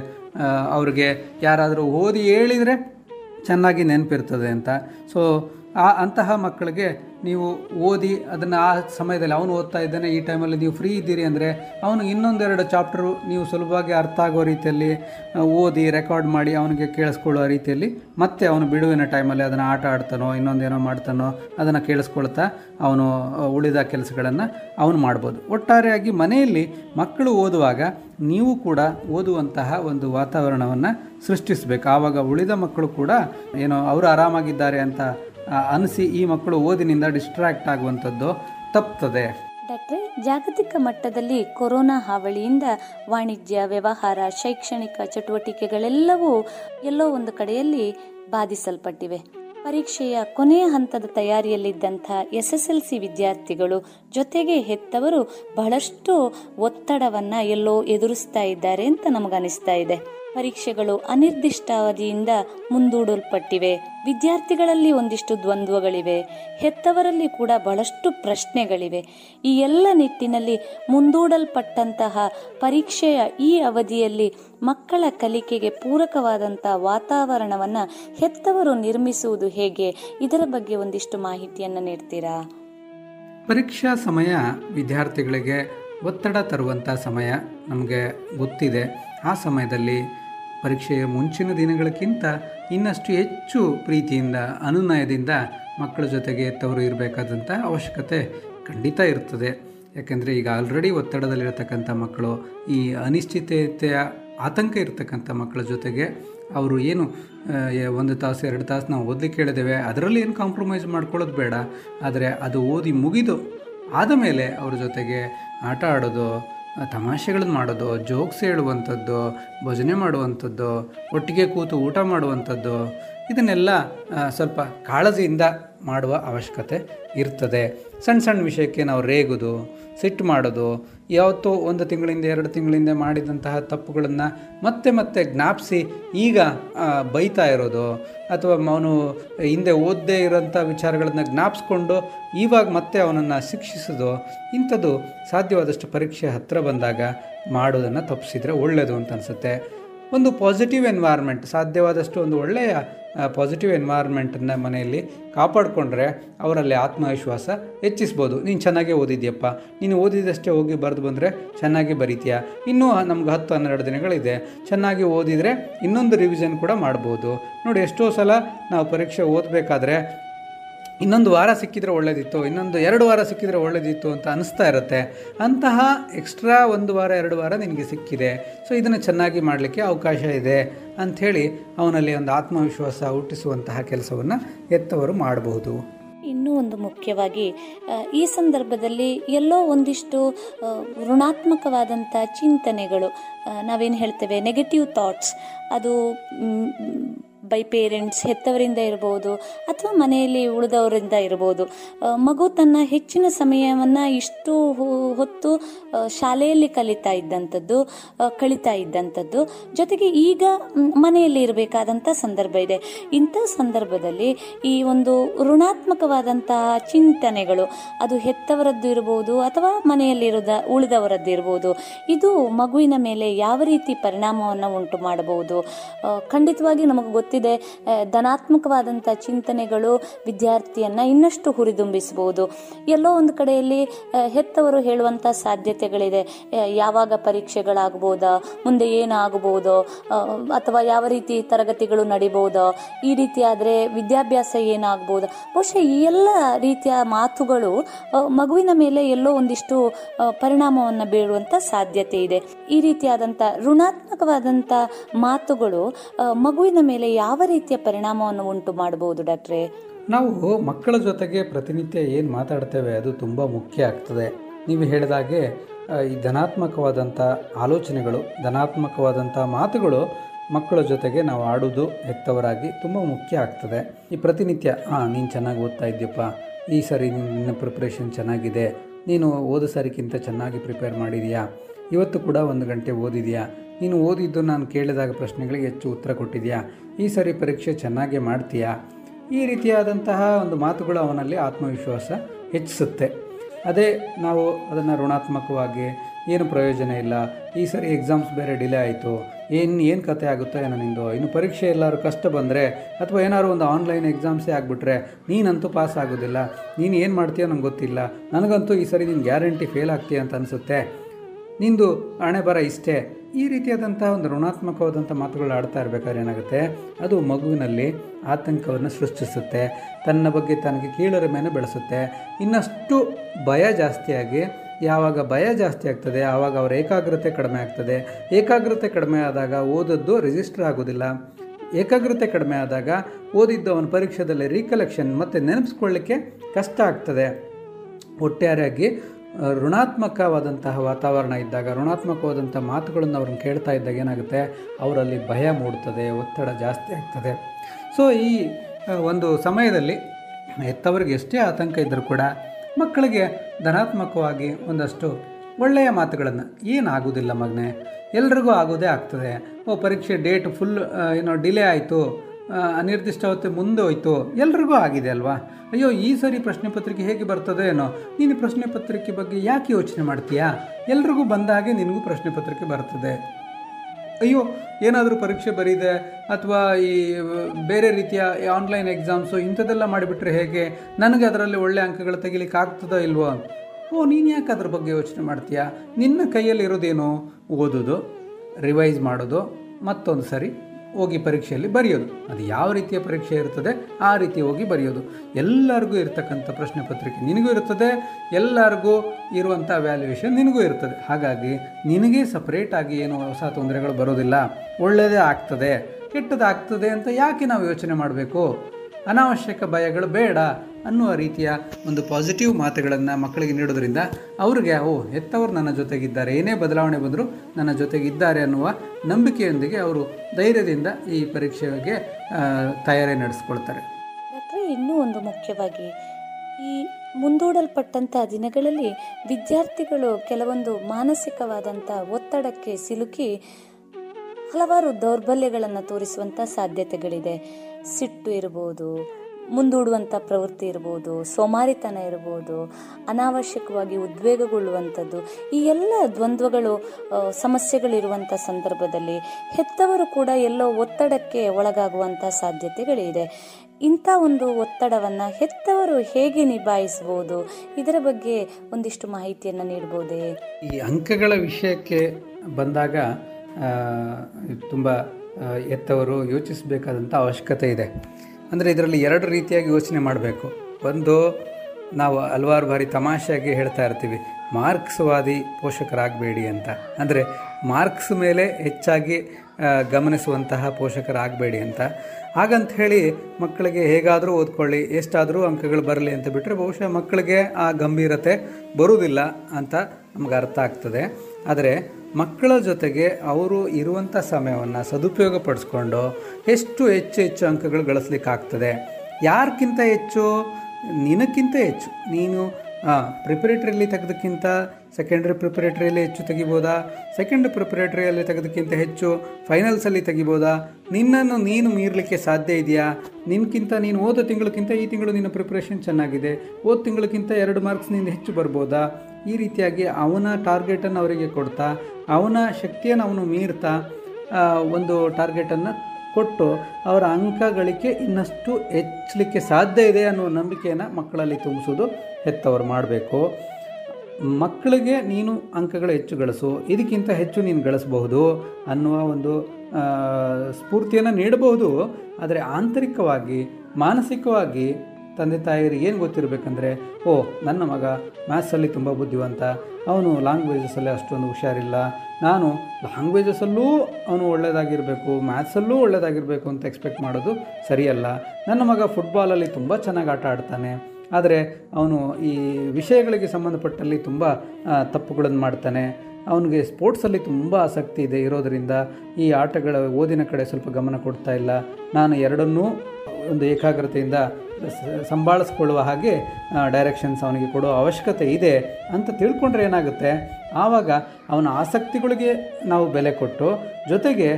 Speaker 3: ಅವ್ರಿಗೆ ಯಾರಾದರೂ ಓದಿ ಹೇಳಿದರೆ ಚೆನ್ನಾಗಿ ನೆನಪಿರ್ತದೆ ಅಂತ. ಸೊ ಆ ಅಂತಹ ಮಕ್ಕಳಿಗೆ ನೀವು ಓದಿ ಅದನ್ನು ಆ ಸಮಯದಲ್ಲಿ ಅವನು ಓದ್ತಾ ಇದ್ದಾನೆ, ಈ ಟೈಮಲ್ಲಿ ನೀವು ಫ್ರೀ ಇದ್ದೀರಿ ಅಂದರೆ ಅವನು ಇನ್ನೊಂದೆರಡು ಚಾಪ್ಟರು ನೀವು ಸುಲಭವಾಗಿ ಅರ್ಥ ಆಗೋ ರೀತಿಯಲ್ಲಿ ಓದಿ ರೆಕಾರ್ಡ್ ಮಾಡಿ ಅವನಿಗೆ ಕೇಳಿಸ್ಕೊಳ್ಳೋ ರೀತಿಯಲ್ಲಿ ಮತ್ತೆ ಅವನು ಬಿಡುವಿನ ಟೈಮಲ್ಲಿ ಅದನ್ನು ಆಟ ಆಡ್ತಾನೋ, ಇನ್ನೊಂದೇನೋ ಮಾಡ್ತಾನೋ ಅದನ್ನು ಕೇಳಿಸ್ಕೊಳ್ತಾ ಅವನು ಉಳಿದ ಕೆಲಸಗಳನ್ನು ಅವನು ಮಾಡ್ಬೋದು. ಒಟ್ಟಾರೆಯಾಗಿ ಮನೆಯಲ್ಲಿ ಮಕ್ಕಳು ಓದುವಾಗ ನೀವು ಕೂಡ ಓದುವಂತಹ ಒಂದು ವಾತಾವರಣವನ್ನು ಸೃಷ್ಟಿಸಬೇಕು. ಆವಾಗ ಉಳಿದ ಮಕ್ಕಳು ಕೂಡ ಏನೋ, ಅವರು ಆರಾಮಾಗಿದ್ದಾರೆ ಅಂತ ಅನಿಸಿ ಈ ಮಕ್ಕಳು ಓದಿನಿಂದ ಡಿಸ್ಟ್ರಾಕ್ಟ್ ಆಗುವಂಥದ್ದು ತಪ್ಪುತ್ತದೆ
Speaker 2: ಡಾಕ್ಟ್ರೆ, ಜಾಗತಿಕ ಮಟ್ಟದಲ್ಲಿ ಕೊರೋನಾ ಹಾವಳಿಯಿಂದ ವಾಣಿಜ್ಯ, ವ್ಯವಹಾರ, ಶೈಕ್ಷಣಿಕ ಚಟುವಟಿಕೆಗಳೆಲ್ಲವೂ ಎಲ್ಲೋ ಒಂದು ಕಡೆಯಲ್ಲಿ ಬಾಧಿಸಲ್ಪಟ್ಟಿವೆ. ಪರೀಕ್ಷೆಯ ಕೊನೆಯ ಹಂತದ ತಯಾರಿಯಲ್ಲಿದ್ದಂಥ ಎಸ್ ಎಸ್ ಎಲ್ ಸಿ ವಿದ್ಯಾರ್ಥಿಗಳು ಜೊತೆಗೆ ಹೆತ್ತವರು ಬಹಳಷ್ಟು ಒತ್ತಡವನ್ನ ಎಲ್ಲೋ ಎದುರಿಸ್ತಾ ಇದ್ದಾರೆ ಅಂತ ನಮಗನಿಸ್ತಾ ಇದೆ. ಪರೀಕ್ಷೆಗಳು ಅನಿರ್ದಿಷ್ಟಾವಧಿಯಿಂದ ಮುಂದೂಡಲ್ಪಟ್ಟಿವೆ. ವಿದ್ಯಾರ್ಥಿಗಳಲ್ಲಿ ಒಂದಿಷ್ಟು ದ್ವಂದ್ವಗಳಿವೆ. ಹೆತ್ತವರಲ್ಲಿ ಕೂಡ ಬಹಳಷ್ಟು ಪ್ರಶ್ನೆಗಳಿವೆ. ಈ ಎಲ್ಲ ನಿಟ್ಟಿನಲ್ಲಿ ಮುಂದೂಡಲ್ಪಟ್ಟಂತಹ ಪರೀಕ್ಷೆಯ ಈ ಅವಧಿಯಲ್ಲಿ ಮಕ್ಕಳ ಕಲಿಕೆಗೆ ಪೂರಕವಾದಂತಹ ವಾತಾವರಣವನ್ನ ಹೆತ್ತವರು ನಿರ್ಮಿಸುವುದು ಹೇಗೆ? ಇದರ ಬಗ್ಗೆ ಒಂದಿಷ್ಟು ಮಾಹಿತಿಯನ್ನ ನೀಡ್ತೀರಾ?
Speaker 3: ಪರೀಕ್ಷಾ ಸಮಯ ವಿದ್ಯಾರ್ಥಿಗಳಿಗೆ ಒತ್ತಡ ತರುವಂಥ ಸಮಯ ನಮಗೆ ಗೊತ್ತಿದೆ. ಆ ಸಮಯದಲ್ಲಿ ಪರೀಕ್ಷೆಯ ಮುಂಚಿನ ದಿನಗಳಕ್ಕಿಂತ ಇನ್ನಷ್ಟು ಹೆಚ್ಚು ಪ್ರೀತಿಯಿಂದ, ಅನುನಯದಿಂದ ಮಕ್ಕಳ ಜೊತೆಗೆ ತವರು ಇರಬೇಕಾದಂಥ ಅವಶ್ಯಕತೆ ಖಂಡಿತ ಇರ್ತದೆ. ಯಾಕೆಂದರೆ ಈಗ ಆಲ್ರೆಡಿ ಒತ್ತಡದಲ್ಲಿರತಕ್ಕಂಥ ಮಕ್ಕಳು, ಈ ಅನಿಶ್ಚಿತತೆಯ ಆತಂಕ ಇರತಕ್ಕಂಥ ಮಕ್ಕಳ ಜೊತೆಗೆ ಅವರು ಏನು ಒಂದು ತಾಸು, ಎರಡು ತಾಸು ನಾವು ಓದಲಿಕ್ಕೆ ಹೇಳಿದ್ದೇವೆ, ಅದರಲ್ಲಿ ಏನು ಕಾಂಪ್ರಮೈಸ್ ಮಾಡ್ಕೊಳ್ಳೋದು ಬೇಡ. ಆದರೆ ಅದು ಓದಿ ಮುಗಿದು ಆದ ಮೇಲೆ ಅವ್ರ ಜೊತೆಗೆ ಆಟ ಆಡೋದು ತಮಾಷೆಗಳನ್ನು ಮಾಡೋದು, ಜೋಕ್ಸ್ ಹೇಳುವಂಥದ್ದು, ಭಜನೆ ಮಾಡುವಂಥದ್ದು, ಒಟ್ಟಿಗೆ ಕೂತು ಊಟ ಮಾಡುವಂಥದ್ದು, ಇದನ್ನೆಲ್ಲ ಸ್ವಲ್ಪ ಕಾಳಜಿಯಿಂದ ಮಾಡುವ ಅವಶ್ಯಕತೆ ಇರ್ತದೆ. ಸಣ್ಣ ಸಣ್ಣ ವಿಷಯಕ್ಕೆ ನಾವು ರೇಗೋದು ಸಿಟ್ಟು ಮಾಡೋದು, ಯಾವತ್ತೋ ಒಂದು ತಿಂಗಳಿಂದ ಎರಡು ತಿಂಗಳಿಂದ ಮಾಡಿದಂತಹ ತಪ್ಪುಗಳನ್ನು ಮತ್ತೆ ಮತ್ತೆ ಜ್ಞಾಪಿಸಿ ಈಗ ಬೈತಾ ಇರೋದು, ಅಥವಾ ಅವನು ಹಿಂದೆ ಓದದೇ ಇರೋಂಥ ವಿಚಾರಗಳನ್ನು ಜ್ಞಾಪಿಸ್ಕೊಂಡು ಇವಾಗ ಮತ್ತೆ ಅವನನ್ನು ಶಿಕ್ಷಿಸೋದು, ಇಂಥದ್ದು ಸಾಧ್ಯವಾದಷ್ಟು ಪರೀಕ್ಷೆ ಹತ್ತಿರ ಬಂದಾಗ ಮಾಡೋದನ್ನು ತಪ್ಪಿಸಿದರೆ ಒಳ್ಳೆಯದು ಅಂತ ಅನಿಸುತ್ತೆ. ಒಂದು ಪಾಸಿಟಿವ್ ಎನ್ವೈರ್ಮೆಂಟ್ ಸಾಧ್ಯವಾದಷ್ಟು ಒಂದು ಒಳ್ಳೆಯ ಪಾಸಿಟಿವ್ ಎನ್ವೈರ್ಮೆಂಟನ್ನು ಮನೆಯಲ್ಲಿ ಕಾಪಾಡಿಕೊಂಡ್ರೆ ಅವರಲ್ಲಿ ಆತ್ಮವಿಶ್ವಾಸ ಹೆಚ್ಚಿಸ್ಬೋದು. ನೀನು ಚೆನ್ನಾಗೇ ಓದಿದ್ಯಪ್ಪ. ನೀನು ಓದಿದಷ್ಟೇ ಹೋಗಿ ಬರೆದು ಬಂದರೆ ಚೆನ್ನಾಗಿ ಬರೀತೀಯ. ಇನ್ನೂ ನಮ್ಗೆ ಹತ್ತು ಹನ್ನೆರಡು ದಿನಗಳಿದೆ. ಚೆನ್ನಾಗಿ ಓದಿದರೆ ಇನ್ನೊಂದು ರಿವಿಷನ್ ಕೂಡ ಮಾಡ್ಬೋದು. ನೋಡಿ, ಎಷ್ಟೋ ಸಲ ನಾವು ಪರೀಕ್ಷೆ ಓದಬೇಕಾದ್ರೆ ಇನ್ನೊಂದು ವಾರ ಸಿಕ್ಕಿದ್ರೆ ಒಳ್ಳೇದಿತ್ತು, ಇನ್ನೊಂದು ಎರಡು ವಾರ ಸಿಕ್ಕಿದ್ರೆ ಒಳ್ಳೇದಿತ್ತು ಅಂತ ಅನಿಸ್ತಾ ಇರುತ್ತೆ. ಅಂತಹ ಎಕ್ಸ್ಟ್ರಾ ಒಂದು ವಾರ, ಎರಡು ವಾರ ನಿನಗೆ ಸಿಕ್ಕಿದೆ. ಸೊ ಇದನ್ನು ಚೆನ್ನಾಗಿ ಮಾಡಲಿಕ್ಕೆ ಅವಕಾಶ ಇದೆ ಅಂಥೇಳಿ ಅವನಲ್ಲಿ ಒಂದು ಆತ್ಮವಿಶ್ವಾಸ ಹುಟ್ಟಿಸುವಂತಹ ಕೆಲಸವನ್ನು ಎತ್ತವರು ಮಾಡಬಹುದು
Speaker 2: ಇನ್ನೂ ಒಂದು ಮುಖ್ಯವಾಗಿ ಈ ಸಂದರ್ಭದಲ್ಲಿ ಎಲ್ಲೋ ಒಂದಿಷ್ಟು ಋಣಾತ್ಮಕವಾದಂಥ ಚಿಂತನೆಗಳು ನಾವೇನು ಹೇಳ್ತೇವೆ ನೆಗೆಟಿವ್ ಥಾಟ್ಸ್ ಅದು ಬೈ ಪೇರೆಂಟ್ಸ್ ಹೆತ್ತವರಿಂದ ಇರ್ಬೋದು ಅಥವಾ ಮನೆಯಲ್ಲಿ ಉಳಿದವರಿಂದ ಇರ್ಬೋದು. ಮಗು ತನ್ನ ಹೆಚ್ಚಿನ ಸಮಯವನ್ನು ಇಷ್ಟು ಹೊತ್ತು ಶಾಲೆಯಲ್ಲಿ ಕಲಿತಾ ಇದ್ದಂಥದ್ದು ಕಳೀತಾ ಇದ್ದಂಥದ್ದು ಜೊತೆಗೆ ಈಗ ಮನೆಯಲ್ಲಿ ಇರಬೇಕಾದಂಥ ಸಂದರ್ಭ ಇದೆ. ಇಂಥ ಸಂದರ್ಭದಲ್ಲಿ ಈ ಒಂದು ಋಣಾತ್ಮಕವಾದಂತಹ ಚಿಂತನೆಗಳು, ಅದು ಹೆತ್ತವರದ್ದು ಇರಬಹುದು ಅಥವಾ ಮನೆಯಲ್ಲಿರೋದ ಉಳಿದವರದ್ದು ಇರಬಹುದು ಇದು ಮಗುವಿನ ಮೇಲೆ ಯಾವ ರೀತಿ ಪರಿಣಾಮವನ್ನು ಉಂಟು ಮಾಡಬಹುದು? ಖಂಡಿತವಾಗಿ ನಮಗೆ ಗೊತ್ತಿದೆ ಧನಾತ್ಮಕವಾದಂಥ ಚಿಂತನೆಗಳು ವಿದ್ಯಾರ್ಥಿಯನ್ನು ಇನ್ನಷ್ಟು ಹುರಿದುಂಬಿಸಬಹುದು ಎಲ್ಲೋ ಒಂದು ಕಡೆಯಲ್ಲಿ ಹೆತ್ತವರು ಹೇಳುವಂಥ ಸಾಧ್ಯತೆಗಳಿದೆ. ಯಾವಾಗ ಪರೀಕ್ಷೆಗಳಾಗಬಹುದಾ ಮುಂದೆ ಏನಾಗಬಹುದೋ ಅಥವಾ ಯಾವ ರೀತಿ ತರಗತಿಗಳು ನಡಿಬಹುದೋ ಈ ರೀತಿಯಾದರೆ ವಿದ್ಯಾಭ್ಯಾಸ ಏನಾಗಬಹುದು ಬಹುಶಃ ಈ ಎಲ್ಲ ರೀತಿಯ ಮಾತುಗಳು ಮಗುವಿನ ಮೇಲೆ ಎಲ್ಲೋ ಒಂದಿಷ್ಟು ಪರಿಣಾಮವನ್ನು ಬೀಳುವಂಥ ಸಾಧ್ಯತೆ ಇದೆ. ಈ ರೀತಿಯಾದಂಥ ಋಣಾತ್ಮಕವಾದಂಥ ಮಾತುಗಳು ಮಗುವಿನ ಮೇಲೆ ಯಾವ ರೀತಿಯ ಪರಿಣಾಮವನ್ನು ಉಂಟು ಮಾಡಬಹುದು ಡಾಕ್ಟ್ರೆ?
Speaker 3: ನಾವು ಮಕ್ಕಳ ಜೊತೆಗೆ ಪ್ರತಿನಿತ್ಯ ಏನು ಮಾತಾಡ್ತೇವೆ ಅದು ತುಂಬ ಮುಖ್ಯ ಆಗ್ತದೆ. ನೀವು ಹೇಳಿದಾಗೆ ಈ ಧನಾತ್ಮಕವಾದಂಥ ಆಲೋಚನೆಗಳು ಧನಾತ್ಮಕವಾದಂಥ ಮಾತುಗಳು ಮಕ್ಕಳ ಜೊತೆಗೆ ನಾವು ಆಡೋದು ಹೆತ್ತವರಾಗಿ ತುಂಬ ಮುಖ್ಯ ಆಗ್ತದೆ. ಈ ಪ್ರತಿನಿತ್ಯ ಹಾಂ ನೀನು ಚೆನ್ನಾಗಿ ಓದ್ತಾ ಇದ್ದೀಯಪ್ಪ ಈ ಸಾರಿ ನಿನ್ನ ಪ್ರಿಪ್ರೇಷನ್ ಚೆನ್ನಾಗಿದೆ. ನೀನು ಓದೋ ಸಾರಿಗಿಂತ ಚೆನ್ನಾಗಿ ಪ್ರಿಪೇರ್ ಮಾಡಿದೀಯಾ. ಇವತ್ತು ಕೂಡ ಒಂದು ಗಂಟೆ ಓದಿದೆಯಾ. ನೀನು ಓದಿದ್ದು ನಾನು ಕೇಳಿದಾಗ ಪ್ರಶ್ನೆಗಳಿಗೆ ಹೆಚ್ಚು ಉತ್ತರ ಕೊಟ್ಟಿದೆಯಾ? ಈ ಸರಿ ಪರೀಕ್ಷೆ ಚೆನ್ನಾಗೇ ಮಾಡ್ತೀಯಾ? ಈ ರೀತಿಯಾದಂತಹ ಒಂದು ಮಾತುಗಳು ಅವನಲ್ಲಿ ಆತ್ಮವಿಶ್ವಾಸ ಹೆಚ್ಚಿಸುತ್ತೆ. ಅದೇ ನಾವು ಅದನ್ನು ಋಣಾತ್ಮಕವಾಗಿ, ಏನು ಪ್ರಯೋಜನ ಇಲ್ಲ, ಈ ಸರಿ ಎಕ್ಸಾಮ್ಸ್ ಬೇರೆ ಡಿಲೇ ಆಯಿತು, ಏನು ಏನು ಕತೆ ಆಗುತ್ತೋ ಏನೋ ನಿಂದು, ಇನ್ನು ಪರೀಕ್ಷೆ ಎಲ್ಲರೂ ಕಷ್ಟ ಬಂದರೆ, ಅಥವಾ ಏನಾದ್ರು ಒಂದು ಆನ್ಲೈನ್ ಎಕ್ಸಾಮ್ಸೇ ಆಗಿಬಿಟ್ರೆ, ನೀನಂತೂ ಪಾಸ್ ಆಗೋದಿಲ್ಲ, ನೀನು ಏನು ಮಾಡ್ತೀಯೋ ನಂಗೆ ಗೊತ್ತಿಲ್ಲ, ನನಗಂತೂ ಈ ಸರಿ ನೀನು ಗ್ಯಾರಂಟಿ ಫೇಲ್ ಆಗ್ತೀಯ ಅಂತ ಅನಿಸುತ್ತೆ. ನಿಂದು ಹಣೆ ಬರ ಇಷ್ಟೇ. ಈ ರೀತಿಯಾದಂಥ ಒಂದು ಋಣಾತ್ಮಕವಾದಂಥ ಮಾತುಗಳು ಆಡ್ತಾ ಇರಬೇಕಾದ್ರೆ ಏನಾಗುತ್ತೆ? ಅದು ಮಗುವಿನಲ್ಲಿ ಆತಂಕವನ್ನು ಸೃಷ್ಟಿಸುತ್ತೆ. ತನ್ನ ಬಗ್ಗೆ ತನಗೆ ಕೀಳರಿಮೆಯನ್ನು ಬೆಳೆಸುತ್ತೆ. ಇನ್ನಷ್ಟು ಭಯ ಜಾಸ್ತಿಯಾಗಿ, ಯಾವಾಗ ಭಯ ಜಾಸ್ತಿ ಆಗ್ತದೆ, ಆವಾಗ ಅವರ ಏಕಾಗ್ರತೆ ಕಡಿಮೆ ಆಗ್ತದೆ. ಏಕಾಗ್ರತೆ ಕಡಿಮೆ ಆದಾಗ ಓದದ್ದು ರಿಜಿಸ್ಟರ್ ಆಗೋದಿಲ್ಲ. ಏಕಾಗ್ರತೆ ಕಡಿಮೆ ಆದಾಗ ಓದಿದ್ದು ಅವನ ಪರೀಕ್ಷೆದಲ್ಲಿ ರೀಕಲೆಕ್ಷನ್ ಮತ್ತು ನೆನಪಿಸ್ಕೊಳ್ಳಿಕ್ಕೆ ಕಷ್ಟ ಆಗ್ತದೆ. ಒಟ್ಟಾರೆಯಾಗಿ ಋಣಾತ್ಮಕವಾದಂತಹ ವಾತಾವರಣ ಇದ್ದಾಗ ಋಣಾತ್ಮಕವಾದಂಥ ಮಾತುಗಳನ್ನು ಅವ್ರನ್ನ ಕೇಳ್ತಾ ಇದ್ದಾಗ ಏನಾಗುತ್ತೆ? ಅವರಲ್ಲಿ ಭಯ ಮೂಡ್ತದೆ ಒತ್ತಡ ಜಾಸ್ತಿ ಆಗ್ತದೆ. ಸೊ ಈ ಒಂದು ಸಮಯದಲ್ಲಿ ಹೆತ್ತವರಿಗೆ ಎಷ್ಟೇ ಆತಂಕ ಇದ್ದರೂ ಕೂಡ ಮಕ್ಕಳಿಗೆ ಧನಾತ್ಮಕವಾಗಿ ಒಂದಷ್ಟು ಒಳ್ಳೆಯ ಮಾತುಗಳನ್ನು ಏನಾಗೋದಿಲ್ಲ ಮಗನೇ, ಎಲ್ರಿಗೂ ಆಗೋದೇ ಆಗ್ತದೆ. ಓ, ಪರೀಕ್ಷೆ ಡೇಟ್ ಫುಲ್ ಏನೋ ಡಿಲೇ ಆಯಿತು ಅನಿರ್ದಿಷ್ಟಾವಧಿ ಮುಂದೆ ಹೋಯ್ತು. ಎಲ್ರಿಗೂ ಆಗಿದೆ ಅಲ್ವಾ? ಅಯ್ಯೋ, ಈ ಸರಿ ಪ್ರಶ್ನೆ ಪತ್ರಿಕೆ ಹೇಗೆ ಬರ್ತದೆ ಏನೋ? ನೀನು ಪ್ರಶ್ನೆ ಪತ್ರಿಕೆ ಬಗ್ಗೆ ಯಾಕೆ ಯೋಚನೆ ಮಾಡ್ತೀಯಾ? ಎಲ್ರಿಗೂ ಬಂದ ಹಾಗೆ ನಿನಗೂ ಪ್ರಶ್ನೆ ಪತ್ರಿಕೆ ಬರ್ತದೆ. ಅಯ್ಯೋ, ಏನಾದರೂ ಪರೀಕ್ಷೆ ಬರೀದೆ ಅಥವಾ ಈ, ಬೇರೆ ರೀತಿಯ ಆನ್ಲೈನ್ ಎಕ್ಸಾಮ್ಸು ಇಂಥದ್ದೆಲ್ಲ ಮಾಡಿಬಿಟ್ರೆ ಹೇಗೆ? ನನಗೆ ಅದರಲ್ಲಿ ಒಳ್ಳೆ ಅಂಕಗಳು ತೆಗಿಲಿಕ್ಕೆ ಆಗ್ತದೋ ಇಲ್ವೋ? ಓ, ನೀನು ಯಾಕೆ ಅದ್ರ ಬಗ್ಗೆ ಯೋಚನೆ ಮಾಡ್ತೀಯಾ? ನಿನ್ನ ಕೈಯಲ್ಲಿ ಇರೋದೇನು ಓದೋದು ರಿವೈಸ್ ಮಾಡೋದು, ಮತ್ತೊಂದು ಸರಿ. ಹೋಗಿ ಪರೀಕ್ಷೆಯಲ್ಲಿ ಬರೆಯೋದು. ಅದು ಯಾವ ರೀತಿಯ ಪರೀಕ್ಷೆ ಇರ್ತದೆ, ಆ ರೀತಿ ಹೋಗಿ ಬರೆಯೋದು. ಎಲ್ಲರಿಗೂ ಇರ್ತಕ್ಕಂಥ ಪ್ರಶ್ನೆ ಪತ್ರಿಕೆ ನಿನಗೂ ಇರ್ತದೆ, ಎಲ್ಲರಿಗೂ ಇರುವಂಥ ವ್ಯಾಲ್ಯೂಯೇಷನ್ ನಿನಗೂ ಇರ್ತದೆ. ಹಾಗಾಗಿ ನಿನಗೆ ಸಪ್ರೇಟಾಗಿ ಏನು ಹೊಸ ತೊಂದರೆಗಳು ಬರೋದಿಲ್ಲ. ಒಳ್ಳೆಯದೇ ಆಗ್ತದೆ, ಕೆಟ್ಟದಾಗ್ತದೆ ಅಂತ ಯಾಕೆ ನಾವು ಯೋಚನೆ ಮಾಡಬೇಕು? ಅನಾವಶ್ಯಕ ಭಯಗಳು ಬೇಡ. ಅನ್ನುವ ರೀತಿಯ ಒಂದು ಪಾಸಿಟಿವ್ ಮಾತುಗಳನ್ನು ಮಕ್ಕಳಿಗೆ ನೀಡೋದ್ರಿಂದ ಅವ್ರಿಗೆ, ಓ, ಹೆತ್ತವರು ನನ್ನ ಜೊತೆಗಿದ್ದಾರೆ, ಏನೇ ಬದಲಾವಣೆ ಬಂದರೂ ನನ್ನ ಜೊತೆಗಿದ್ದಾರೆ ಅನ್ನುವ ನಂಬಿಕೆಯೊಂದಿಗೆ ಅವರು ಧೈರ್ಯದಿಂದ ಈ ಪರೀಕ್ಷೆಗೆ ತಯಾರಿ ನಡೆಸ್ಕೊಳ್ತಾರೆ.
Speaker 2: ಮತ್ತು ಇನ್ನೂ ಒಂದು ಮುಖ್ಯವಾಗಿ, ಈ ಮುಂದೂಡಲ್ಪಟ್ಟಂಥ ದಿನಗಳಲ್ಲಿ ವಿದ್ಯಾರ್ಥಿಗಳು ಕೆಲವೊಂದು ಮಾನಸಿಕವಾದಂಥ ಒತ್ತಡಕ್ಕೆ ಸಿಲುಕಿ ಹಲವಾರು ದೌರ್ಬಲ್ಯಗಳನ್ನು ತೋರಿಸುವಂಥ ಸಾಧ್ಯತೆಗಳಿದೆ. ಸಿಟ್ಟು ಇರ್ಬೋದು ಮುಂದೂಡುವಂಥ ಪ್ರವೃತ್ತಿ ಇರ್ಬೋದು, ಸೋಮಾರಿತನ ಇರ್ಬೋದು, ಅನಾವಶ್ಯಕವಾಗಿ ಉದ್ವೇಗಗೊಳ್ಳುವಂಥದ್ದು, ಈ ಎಲ್ಲ ದ್ವಂದ್ವಗಳು ಸಮಸ್ಯೆಗಳಿರುವಂಥ ಸಂದರ್ಭದಲ್ಲಿ ಹೆತ್ತವರು ಕೂಡ ಎಲ್ಲೋ ಒತ್ತಡಕ್ಕೆ ಒಳಗಾಗುವಂಥ ಸಾಧ್ಯತೆಗಳಿದೆ. ಇಂಥ ಒಂದು ಒತ್ತಡವನ್ನು ಹೆತ್ತವರು ಹೇಗೆ ನಿಭಾಯಿಸಬಹುದು? ಇದರ ಬಗ್ಗೆ ಒಂದಿಷ್ಟು ಮಾಹಿತಿಯನ್ನು ನೀಡಬಹುದೇ
Speaker 3: ಈ ಅಂಕಗಳ ವಿಷಯಕ್ಕೆ ಬಂದಾಗ ತುಂಬ ಎತ್ತವರು ಯೋಚಿಸಬೇಕಾದಂಥ ಅವಶ್ಯಕತೆ ಇದೆ. ಅಂದರೆ ಇದರಲ್ಲಿ ಎರಡು ರೀತಿಯಾಗಿ ಯೋಚನೆ ಮಾಡಬೇಕು. ಒಂದು, ನಾವು ಹಲವಾರು ಬಾರಿ ತಮಾಷೆಯಾಗಿ ಹೇಳ್ತಾ ಇರ್ತೀವಿ, ಮಾರ್ಕ್ಸ್ವಾದಿ ಪೋಷಕರಾಗಬೇಡಿ ಅಂತ. ಅಂದರೆ ಮಾರ್ಕ್ಸ್ ಮೇಲೆ ಹೆಚ್ಚಾಗಿ ಗಮನಿಸುವಂತಹ ಪೋಷಕರಾಗಬೇಡಿ ಅಂತ. ಹಾಗಂತ ಹೇಳಿ ಮಕ್ಕಳಿಗೆ ಹೇಗಾದರೂ ಓದ್ಕೊಳ್ಳಿ, ಎಷ್ಟಾದರೂ ಅಂಕಗಳು ಬರಲಿ ಅಂತ ಬಿಟ್ಟರೆ ಬಹುಶಃ ಮಕ್ಕಳಿಗೆ ಆ ಗಂಭೀರತೆ ಬರುವುದಿಲ್ಲ ಅಂತ ನಮ್ಗೆ ಅರ್ಥ ಆಗ್ತದೆ. ಆದರೆ ಮಕ್ಕಳ ಜೊತೆಗೆ ಅವರು ಇರುವಂಥ ಸಮಯವನ್ನು ಸದುಪಯೋಗ ಪಡಿಸ್ಕೊಂಡು ಎಷ್ಟು ಹೆಚ್ಚು ಹೆಚ್ಚು ಅಂಕಗಳು ಗಳಿಸ್ಲಿಕ್ಕಾಗ್ತದೆ. ಯಾರಕ್ಕಿಂತ ಹೆಚ್ಚು? ನಿನಕ್ಕಿಂತ ಹೆಚ್ಚು. ನೀನು ಪ್ರಿಪರೇಟ್ರಿಯಲ್ಲಿ ತೆಗೆದಕ್ಕಿಂತ ಸೆಕೆಂಡ್ರಿ ಪ್ರಿಪರೇಟ್ರಿಯಲ್ಲಿ ಹೆಚ್ಚು ತೆಗಿಬೋದಾ? ಸೆಕೆಂಡ್ ಪ್ರಿಪರೇಟ್ರಿಯಲ್ಲಿ ತೆಗೆದಕ್ಕಿಂತ ಹೆಚ್ಚು ಫೈನಲ್ಸಲ್ಲಿ ತೆಗಿಬೋದಾ? ನಿನ್ನನ್ನು ನೀನು ಮೀರಲಿಕ್ಕೆ ಸಾಧ್ಯ ಇದೆಯಾ? ನಿನ್ಗಿಂತ ನೀನು ಓದೋ ತಿಂಗಳಕ್ಕಿಂತ ಈ ತಿಂಗಳು ನಿನ್ನ ಪ್ರಿಪ್ರೇಷನ್ ಚೆನ್ನಾಗಿದೆ. ಓದ್ ತಿಂಗಳಕ್ಕಿಂತ ಎರಡು ಮಾರ್ಕ್ಸ್ನಿಂದ ಹೆಚ್ಚು ಬರ್ಬೋದಾ? ಈ ರೀತಿಯಾಗಿ ಅವನ ಟಾರ್ಗೆಟನ್ನು ಅವರಿಗೆ ಕೊಡ್ತಾ ಅವನ ಶಕ್ತಿಯನ್ನು ಅವನು ಮೀರ್ತಾ ಒಂದು ಟಾರ್ಗೆಟನ್ನು ಕೊಟ್ಟು ಅವರ ಅಂಕ ಗಳಿಕೆ ಇನ್ನಷ್ಟು ಹೆಚ್ಚಲಿಕ್ಕೆ ಸಾಧ್ಯ ಇದೆ ಅನ್ನೋ ನಂಬಿಕೆಯನ್ನು ಮಕ್ಕಳಲ್ಲಿ ತುಂಬಿಸೋದು ಹೆತ್ತವರು ಮಾಡಬೇಕು. ಮಕ್ಕಳಿಗೆ ನೀನು ಅಂಕಗಳು ಹೆಚ್ಚು ಗಳಿಸು, ಇದಕ್ಕಿಂತ ಹೆಚ್ಚು ನೀನು ಗಳಿಸಬಹುದು ಅನ್ನುವ ಒಂದು ಸ್ಫೂರ್ತಿಯನ್ನು ನೀಡಬಹುದು. ಆದರೆ ಆಂತರಿಕವಾಗಿ, ಮಾನಸಿಕವಾಗಿ ತಂದೆ ತಾಯಿಯರಿಗೆ ಏನು ಗೊತ್ತಿರಬೇಕಂದ್ರೆ, ಓ, ನನ್ನ ಮಗ ಮ್ಯಾಥ್ಸಲ್ಲಿ ತುಂಬ ಬುದ್ಧಿವಂತ. ಅವನು ಲ್ಯಾಂಗ್ವೇಜಸ್ಸಲ್ಲಿ ಅಷ್ಟೊಂದು ಹುಷಾರಿಲ್ಲ. ನಾನು ಲ್ಯಾಂಗ್ವೇಜಸಲ್ಲೂ ಅವನು ಒಳ್ಳೆಯದಾಗಿರಬೇಕು ಮ್ಯಾಥ್ಸಲ್ಲೂ ಒಳ್ಳೆಯದಾಗಿರಬೇಕು ಅಂತ ಎಕ್ಸ್ಪೆಕ್ಟ್ ಮಾಡೋದು ಸರಿಯಲ್ಲ. ನನ್ನ ಮಗ ಫುಟ್ಬಾಲಲ್ಲಿ ತುಂಬ ಚೆನ್ನಾಗಿ ಆಟ ಆಡ್ತಾನೆ. ಆದರೆ ಅವನು ಈ ವಿಷಯಗಳಿಗೆ ಸಂಬಂಧಪಟ್ಟಲ್ಲಿ ತುಂಬ ತಪ್ಪುಗಳನ್ನು ಮಾಡ್ತಾನೆ. ಅವನಿಗೆ ಸ್ಪೋರ್ಟ್ಸಲ್ಲಿ ತುಂಬ ಆಸಕ್ತಿ ಇದೆ ಇರೋದರಿಂದ ಈ ಆಟಗಳ ಓದಿನ ಕಡೆ ಸ್ವಲ್ಪ ಗಮನ ಕೊಡ್ತಾ ಇಲ್ಲ. ನಾನು ಎರಡನ್ನೂ ಒಂದು ಏಕಾಗ್ರತೆಯಿಂದ ಸಂಭಾಳಿಸ್ಕೊಳ್ಳುವ ಹಾಗೆ ಡೈರೆಕ್ಷನ್ಸ್ ಅವನಿಗೆ ಕೊಡೋ ಅವಶ್ಯಕತೆ ಇದೆ ಅಂತ ತಿಳ್ಕೊಂಡ್ರೆ ಏನಾಗುತ್ತೆ? ಆವಾಗ ಅವನ ಆಸಕ್ತಿಗಳಿಗೆ ನಾವು ಬೆಲೆ ಕೊಟ್ಟು, ಜೊತೆಗೆ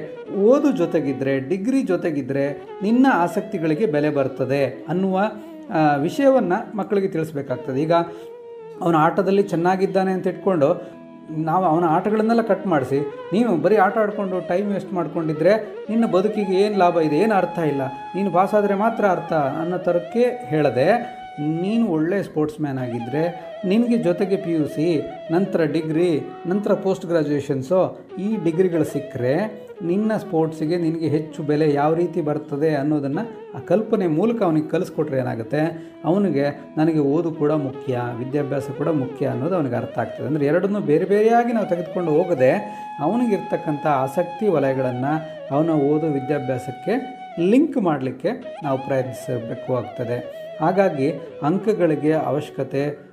Speaker 3: ಓದು ಜೊತೆಗಿದ್ದರೆ ಡಿಗ್ರಿ ಜೊತೆಗಿದ್ದರೆ ನಿನ್ನ ಆಸಕ್ತಿಗಳಿಗೆ ಬೆಲೆ ಬರ್ತದೆ ಅನ್ನುವ ವಿಷಯವನ್ನು ಮಕ್ಕಳಿಗೆ ತಿಳಿಸ್ಬೇಕಾಗ್ತದೆ. ಈಗ ಅವನು ಆಟದಲ್ಲಿ ಚೆನ್ನಾಗಿದ್ದಾನೆ ಅಂತ ಇಟ್ಕೊಂಡು ನಾವು ಅವನ ಆಟಗಳನ್ನೆಲ್ಲ ಕಟ್ ಮಾಡಿಸಿ, ನೀನು ಬರೀ ಆಟ ಆಡಿಕೊಂಡು ಟೈಮ್ ವೇಸ್ಟ್ ಮಾಡ್ಕೊಂಡಿದ್ರೆ ನಿನ್ನ ಬದುಕಿಗೆ ಏನು ಲಾಭ ಇದೆ, ಏನು ಅರ್ಥ ಇಲ್ಲ. ನೀನು ಪಾಸ್ ಆದರೆ ಮಾತ್ರ ಅರ್ಥ ಅನ್ನೋ ಥರಕ್ಕೆ ಹೇಳದೆ, ನೀನು ಒಳ್ಳೆ ಸ್ಪೋರ್ಟ್ಸ್ ಮ್ಯಾನ್ ಆಗಿದ್ದರೆ ನಿನಗೆ ಜೊತೆಗೆ ಪಿ ಯು ಸಿ ನಂತರ ಡಿಗ್ರಿ ನಂತರ ಪೋಸ್ಟ್ ಗ್ರ್ಯಾಜುಯೇಷನ್ಸು ಈ ಡಿಗ್ರಿಗಳು ಸಿಕ್ಕರೆ ನಿನ್ನ ಸ್ಪೋರ್ಟ್ಸಿಗೆ ನಿನಗೆ ಹೆಚ್ಚು ಬೆಲೆ ಯಾವ ರೀತಿ ಬರ್ತದೆ ಅನ್ನೋದನ್ನು ಆ ಕಲ್ಪನೆ ಮೂಲಕ ಅವನಿಗೆ ಕಲಿಸ್ಕೊಟ್ರೆ ಏನಾಗುತ್ತೆ? ಅವನಿಗೆ ನನಗೆ ಓದು ಕೂಡ ಮುಖ್ಯ, ವಿದ್ಯಾಭ್ಯಾಸ ಕೂಡ ಮುಖ್ಯ ಅನ್ನೋದು ಅವನಿಗೆ ಅರ್ಥ ಆಗ್ತದೆ. ಅಂದರೆ ಎರಡನ್ನೂ ಬೇರೆ ಬೇರೆಯಾಗಿ ನಾವು ತೆಗೆದುಕೊಂಡು ಹೋಗದೆ ಅವನಿಗಿರ್ತಕ್ಕಂಥ ಆಸಕ್ತಿ ವಲಯಗಳನ್ನು ಅವನ ಓದು ವಿದ್ಯಾಭ್ಯಾಸಕ್ಕೆ ಲಿಂಕ್ ಮಾಡಲಿಕ್ಕೆ ನಾವು ಪ್ರಯತ್ನಿಸಬೇಕು ಆಗ್ತದೆ. ಹಾಗಾಗಿ ಅಂಕಗಳಿಗೆ ಅವಶ್ಯಕತೆ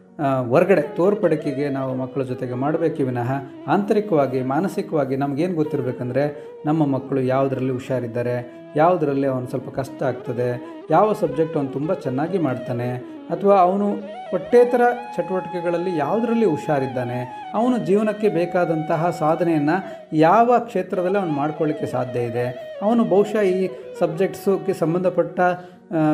Speaker 3: ಹೊರಗಡೆ ತೋರ್ಪಡಿಕೆಗೆ ನಾವು ಮಕ್ಕಳ ಜೊತೆಗೆ ಮಾಡಬೇಕು ವಿನಃ ಆಂತರಿಕವಾಗಿ, ಮಾನಸಿಕವಾಗಿ ನಮಗೇನು ಗೊತ್ತಿರಬೇಕಂದ್ರೆ ನಮ್ಮ ಮಕ್ಕಳು ಯಾವುದರಲ್ಲಿ ಹುಷಾರಿದ್ದಾರೆ, ಯಾವುದರಲ್ಲಿ ಅವನು ಸ್ವಲ್ಪ ಕಷ್ಟ ಆಗ್ತದೆ, ಯಾವ ಸಬ್ಜೆಕ್ಟ್ ಅವನು ತುಂಬ ಚೆನ್ನಾಗಿ ಮಾಡ್ತಾನೆ, ಅಥವಾ ಅವನು ಪಠ್ಯೇತರ ಚಟುವಟಿಕೆಗಳಲ್ಲಿ ಯಾವುದರಲ್ಲಿ ಹುಷಾರಿದ್ದಾನೆ, ಅವನು ಜೀವನಕ್ಕೆ ಬೇಕಾದಂತಹ ಸಾಧನೆಯನ್ನು ಯಾವ ಕ್ಷೇತ್ರದಲ್ಲಿ ಅವನು ಮಾಡ್ಕೊಳ್ಳಿಕ್ಕೆ ಸಾಧ್ಯ ಇದೆ, ಅವನು ಬಹುಶಃ ಈ ಸಬ್ಜೆಕ್ಟ್ಸಿಗೆ ಸಂಬಂಧಪಟ್ಟ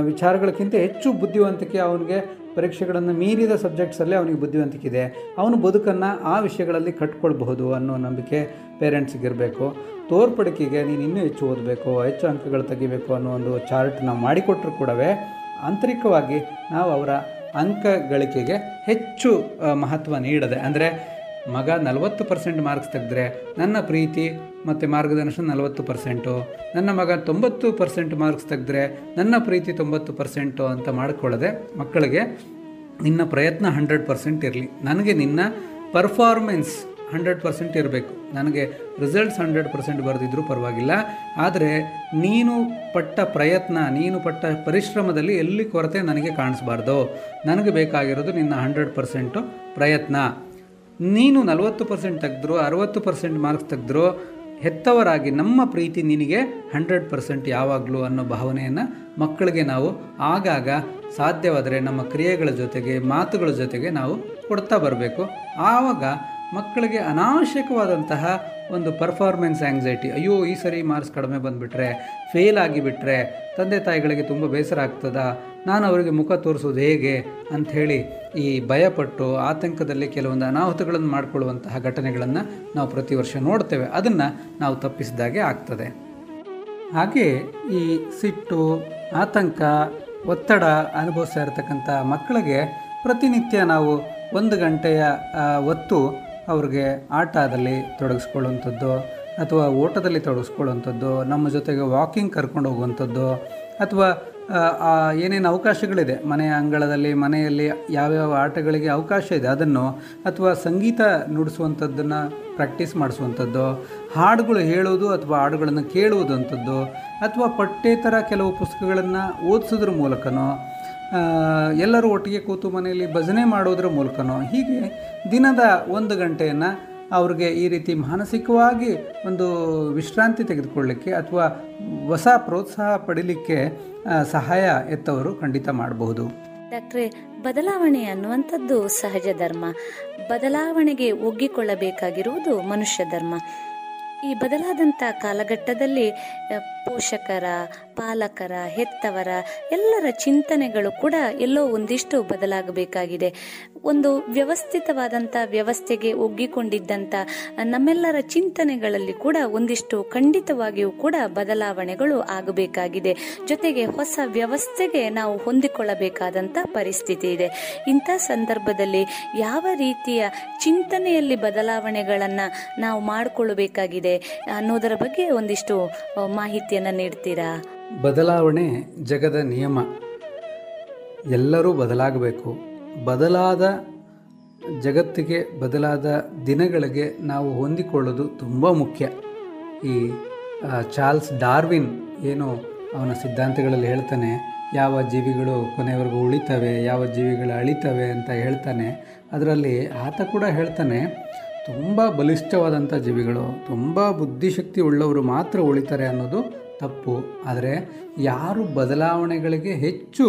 Speaker 3: ವಿಚಾರಗಳಿಗಿಂತ ಹೆಚ್ಚು ಬುದ್ಧಿವಂತಿಕೆ ಅವನಿಗೆ ಪರೀಕ್ಷೆಗಳನ್ನು ಮೀರಿದ ಸಬ್ಜೆಕ್ಟ್ಸಲ್ಲೇ ಅವನಿಗೆ ಬುದ್ಧಿವಂತಿಕೆ ಇದೆ ಅವನು ಬದುಕನ್ನು ಆ ವಿಷಯಗಳಲ್ಲಿ ಕಟ್ಕೊಳ್ಬಹುದು ಅನ್ನೋ ನಂಬಿಕೆ ಪೇರೆಂಟ್ಸಿಗೆ ಇರಬೇಕು ತೋರ್ಪಡಿಕೆಗೆ ನೀನು ಇನ್ನೂ ಹೆಚ್ಚು ಓದಬೇಕು, ಹೆಚ್ಚು ಅಂಕಗಳು ತೆಗಿಬೇಕು ಅನ್ನೋ ಒಂದು ಚಾರ್ಟ್ ನಾವು ಮಾಡಿಕೊಟ್ರು ಕೂಡವೇ, ಆಂತರಿಕವಾಗಿ ನಾವು ಅವರ ಅಂಕ ಗಳಿಕೆಗೆ ಹೆಚ್ಚು ಮಹತ್ವ ನೀಡದೆ, ಅಂದರೆ ಮಗ ನಲವತ್ತು ಪರ್ಸೆಂಟ್ ಮಾರ್ಕ್ಸ್ ತೆಗೆದ್ರೆ ನನ್ನ ಪ್ರೀತಿ ಮತ್ತು ಮಾರ್ಗದರ್ಶನ ನಲವತ್ತು ಪರ್ಸೆಂಟು. ನನ್ನ ಮಗ ತೊಂಬತ್ತು ಪರ್ಸೆಂಟ್ ಮಾರ್ಕ್ಸ್ ತೆಗೆದ್ರೆ ನನ್ನ ಪ್ರೀತಿ ತೊಂಬತ್ತು ಪರ್ಸೆಂಟು ಅಂತ ಮಾಡಿಕೊಳ್ಳದೆ ಮಕ್ಕಳಿಗೆ ನಿನ್ನ ಪ್ರಯತ್ನ ಹಂಡ್ರೆಡ್ ಪರ್ಸೆಂಟ್ ಇರಲಿ. ನನಗೆ ನಿನ್ನ ಪರ್ಫಾರ್ಮೆನ್ಸ್ ಹಂಡ್ರೆಡ್ ಪರ್ಸೆಂಟ್ ಇರಬೇಕು. ನನಗೆ ರಿಸಲ್ಟ್ಸ್ ಹಂಡ್ರೆಡ್ ಪರ್ಸೆಂಟ್ ಬರೆದಿದ್ರೂ ಪರವಾಗಿಲ್ಲ. ಆದರೆ ನೀನು ಪಟ್ಟ ಪ್ರಯತ್ನ, ನೀನು ಪಟ್ಟ ಪರಿಶ್ರಮದಲ್ಲಿ ಎಲ್ಲಿ ಕೊರತೆ ನನಗೆ ಕಾಣಿಸ್ಬಾರ್ದು? ನನಗೆ ಬೇಕಾಗಿರೋದು ನಿನ್ನ ಹಂಡ್ರೆಡ್ ಪರ್ಸೆಂಟು ಪ್ರಯತ್ನ. ನೀನು ನಲವತ್ತು ಪರ್ಸೆಂಟ್ ತೆಗೆದ್ರು, ಅರವತ್ತು ಪರ್ಸೆಂಟ್ ಮಾರ್ಕ್ಸ್ ತೆಗೆದ್ರು ಹೆತ್ತವರಾಗಿ ನಮ್ಮ ಪ್ರೀತಿ ನಿನಗೆ ಹಂಡ್ರೆಡ್ ಪರ್ಸೆಂಟ್ ಯಾವಾಗಲೂ ಅನ್ನೋ ಭಾವನೆಯನ್ನು ಮಕ್ಕಳಿಗೆ ನಾವು ಆಗಾಗ ಸಾಧ್ಯವಾದರೆ ನಮ್ಮ ಕ್ರಿಯೆಗಳ ಜೊತೆಗೆ, ಮಾತುಗಳ ಜೊತೆಗೆ ನಾವು ಕೊಡ್ತಾ ಬರಬೇಕು. ಆವಾಗ ಮಕ್ಕಳಿಗೆ ಅನಾವಶ್ಯಕವಾದಂತಹ ಒಂದು ಪರ್ಫಾರ್ಮೆನ್ಸ್ ಆ್ಯಂಗ್ಸೈಟಿ ಅಯ್ಯೋ, ಈ ಸರಿ ಮಾರ್ಕ್ಸ್ ಕಡಿಮೆ ಬಂದುಬಿಟ್ರೆ ಫೇಲ್ ಆಗಿಬಿಟ್ರೆ, ತಂದೆ ತಾಯಿಗಳಿಗೆ ತುಂಬ ಬೇಸರ ಆಗ್ತದ? ನಾನು ಅವರಿಗೆ ಮುಖ ತೋರಿಸೋದು ಹೇಗೆ ಅಂಥೇಳಿ ಈ ಭಯಪಟ್ಟು ಆತಂಕದಲ್ಲಿ ಕೆಲವೊಂದು ಅನಾಹುತಗಳನ್ನು ಮಾಡಿಕೊಳ್ಳುವಂತಹ ಘಟನೆಗಳನ್ನು ನಾವು ಪ್ರತಿ ವರ್ಷ ನೋಡ್ತೇವೆ. ಅದನ್ನು ನಾವು ತಪ್ಪಿಸಿದಾಗೆ ಆಗ್ತದೆ. ಹಾಗೆ ಈ ಸಿಟ್ಟು, ಆತಂಕ, ಒತ್ತಡ ಅನುಭವಿಸ್ತಾ ಇರತಕ್ಕಂಥ ಮಕ್ಕಳಿಗೆ ಪ್ರತಿನಿತ್ಯ ನಾವು ಒಂದು ಗಂಟೆಯ ಹೊತ್ತು ಅವ್ರಿಗೆ ಆಟದಲ್ಲಿ ತೊಡಗಿಸ್ಕೊಳ್ಳುವಂಥದ್ದು, ಅಥವಾ ಓಟದಲ್ಲಿ ತೊಡಗಿಸ್ಕೊಳ್ಳುವಂಥದ್ದು, ನಮ್ಮ ಜೊತೆಗೆ ವಾಕಿಂಗ್ ಕರ್ಕೊಂಡು ಹೋಗುವಂಥದ್ದು, ಅಥವಾ ಏನೇನು ಅವಕಾಶಗಳಿದೆ? ಮನೆಯ ಅಂಗಳದಲ್ಲಿ, ಮನೆಯಲ್ಲಿ ಯಾವ್ಯಾವ ಆಟಗಳಿಗೆ ಅವಕಾಶ ಇದೆ? ಅದನ್ನು ಅಥವಾ ಸಂಗೀತ ನುಡಿಸುವಂಥದ್ದನ್ನು ಪ್ರಾಕ್ಟೀಸ್ ಮಾಡಿಸುವಂಥದ್ದು, ಹಾಡುಗಳು ಹೇಳೋದು ಅಥವಾ ಹಾಡುಗಳನ್ನು ಕೇಳುವುದು ಅಂಥದ್ದು, ಅಥವಾ ಪಠ್ಯೇತರ ಕೆಲವು ಪುಸ್ತಕಗಳನ್ನು ಓದಿಸೋದ್ರ ಮೂಲಕನೋ ಎಲ್ಲರೂ ಒಟ್ಟಿಗೆ ಕೂತು ಮನೆಯಲ್ಲಿ ಭಜನೆ ಮಾಡೋದ್ರ ಮೂಲಕನೋ, ಹೀಗೆ ದಿನದ ಒಂದು ಗಂಟೆಯನ್ನು ಅವ್ರಿಗೆ ಈ ರೀತಿ ಮಾನಸಿಕವಾಗಿ ಒಂದು ವಿಶ್ರಾಂತಿ ತೆಗೆದುಕೊಳ್ಳಿಕ್ಕೆ ಅಥವಾ ಹೊಸ ಪ್ರೋತ್ಸಾಹ ಪಡೀಲಿಕ್ಕೆ ಸಹಾಯ ಎತ್ತವರು ಖಂಡಿತ ಮಾಡಬಹುದು.
Speaker 2: ಡಾಕ್ಟ್ರೆ, ಬದಲಾವಣೆ ಅನ್ನುವಂಥದ್ದು ಸಹಜ ಧರ್ಮ. ಬದಲಾವಣೆಗೆ ಒಗ್ಗಿಕೊಳ್ಳಬೇಕಾಗಿರುವುದು ಮನುಷ್ಯ ಧರ್ಮ. ಈ ಬದಲಾದಂಥ ಕಾಲಘಟ್ಟದಲ್ಲಿ ಪೋಷಕರ ಪಾಲಕರ, ಹೆತ್ತವರ ಎಲ್ಲರ ಚಿಂತನೆಗಳು ಕೂಡ ಎಲ್ಲೋ ಒಂದಿಷ್ಟು ಬದಲಾಗಬೇಕಾಗಿದೆ. ಒಂದು ವ್ಯವಸ್ಥಿತವಾದಂಥ ವ್ಯವಸ್ಥೆಗೆ ಒಗ್ಗಿಕೊಂಡಿದ್ದಂಥ ನಮ್ಮೆಲ್ಲರ ಚಿಂತನೆಗಳಲ್ಲಿ ಕೂಡ ಒಂದಿಷ್ಟು ಖಂಡಿತವಾಗಿಯೂ ಕೂಡ ಬದಲಾವಣೆಗಳು ಆಗಬೇಕಾಗಿದೆ. ಜೊತೆಗೆ ಹೊಸ ವ್ಯವಸ್ಥೆಗೆ ನಾವು ಹೊಂದಿಕೊಳ್ಳಬೇಕಾದಂಥ ಪರಿಸ್ಥಿತಿ ಇದೆ. ಇಂಥ ಸಂದರ್ಭದಲ್ಲಿ ಯಾವ ರೀತಿಯ ಚಿಂತನೆಯಲ್ಲಿ ಬದಲಾವಣೆಗಳನ್ನು ನಾವು ಮಾಡಿಕೊಳ್ಳಬೇಕಾಗಿದೆ ಅನ್ನೋದರ ಬಗ್ಗೆ ಒಂದಿಷ್ಟು ಮಾಹಿತಿಯನ್ನು ನೀಡ್ತೀರಾ?
Speaker 3: ಬದಲಾವಣೆ ಜಗದ ನಿಯಮ. ಎಲ್ಲರೂ ಬದಲಾಗಬೇಕು. ಬದಲಾದ ಜಗತ್ತಿಗೆ ಬದಲಾದ ದಿನಗಳಿಗೆ ನಾವು ಹೊಂದಿಕೊಳ್ಳೋದು ತುಂಬ ಮುಖ್ಯ. ಈ ಚಾರ್ಲ್ಸ್ ಡಾರ್ವಿನ್ ಏನು ಅವನ ಸಿದ್ಧಾಂತಗಳಲ್ಲಿ ಹೇಳ್ತಾನೆ, ಯಾವ ಜೀವಿಗಳು ಕೊನೆಯವರೆಗೂ ಉಳಿತವೆ, ಯಾವ ಜೀವಿಗಳು ಅಳಿತವೆ ಅಂತ ಹೇಳ್ತಾನೆ. ಅದರಲ್ಲಿ ಆತ ಕೂಡ ಹೇಳ್ತಾನೆ, ತುಂಬ ಬಲಿಷ್ಠವಾದಂಥ ಜೀವಿಗಳು, ತುಂಬ ಬುದ್ಧಿಶಕ್ತಿ ಉಳ್ಳವರು ಮಾತ್ರ ಉಳಿತಾರೆ ಅನ್ನೋದು ತಪ್ಪು, ಆದರೆ ಯಾರು ಬದಲಾವಣೆಗಳಿಗೆ ಹೆಚ್ಚು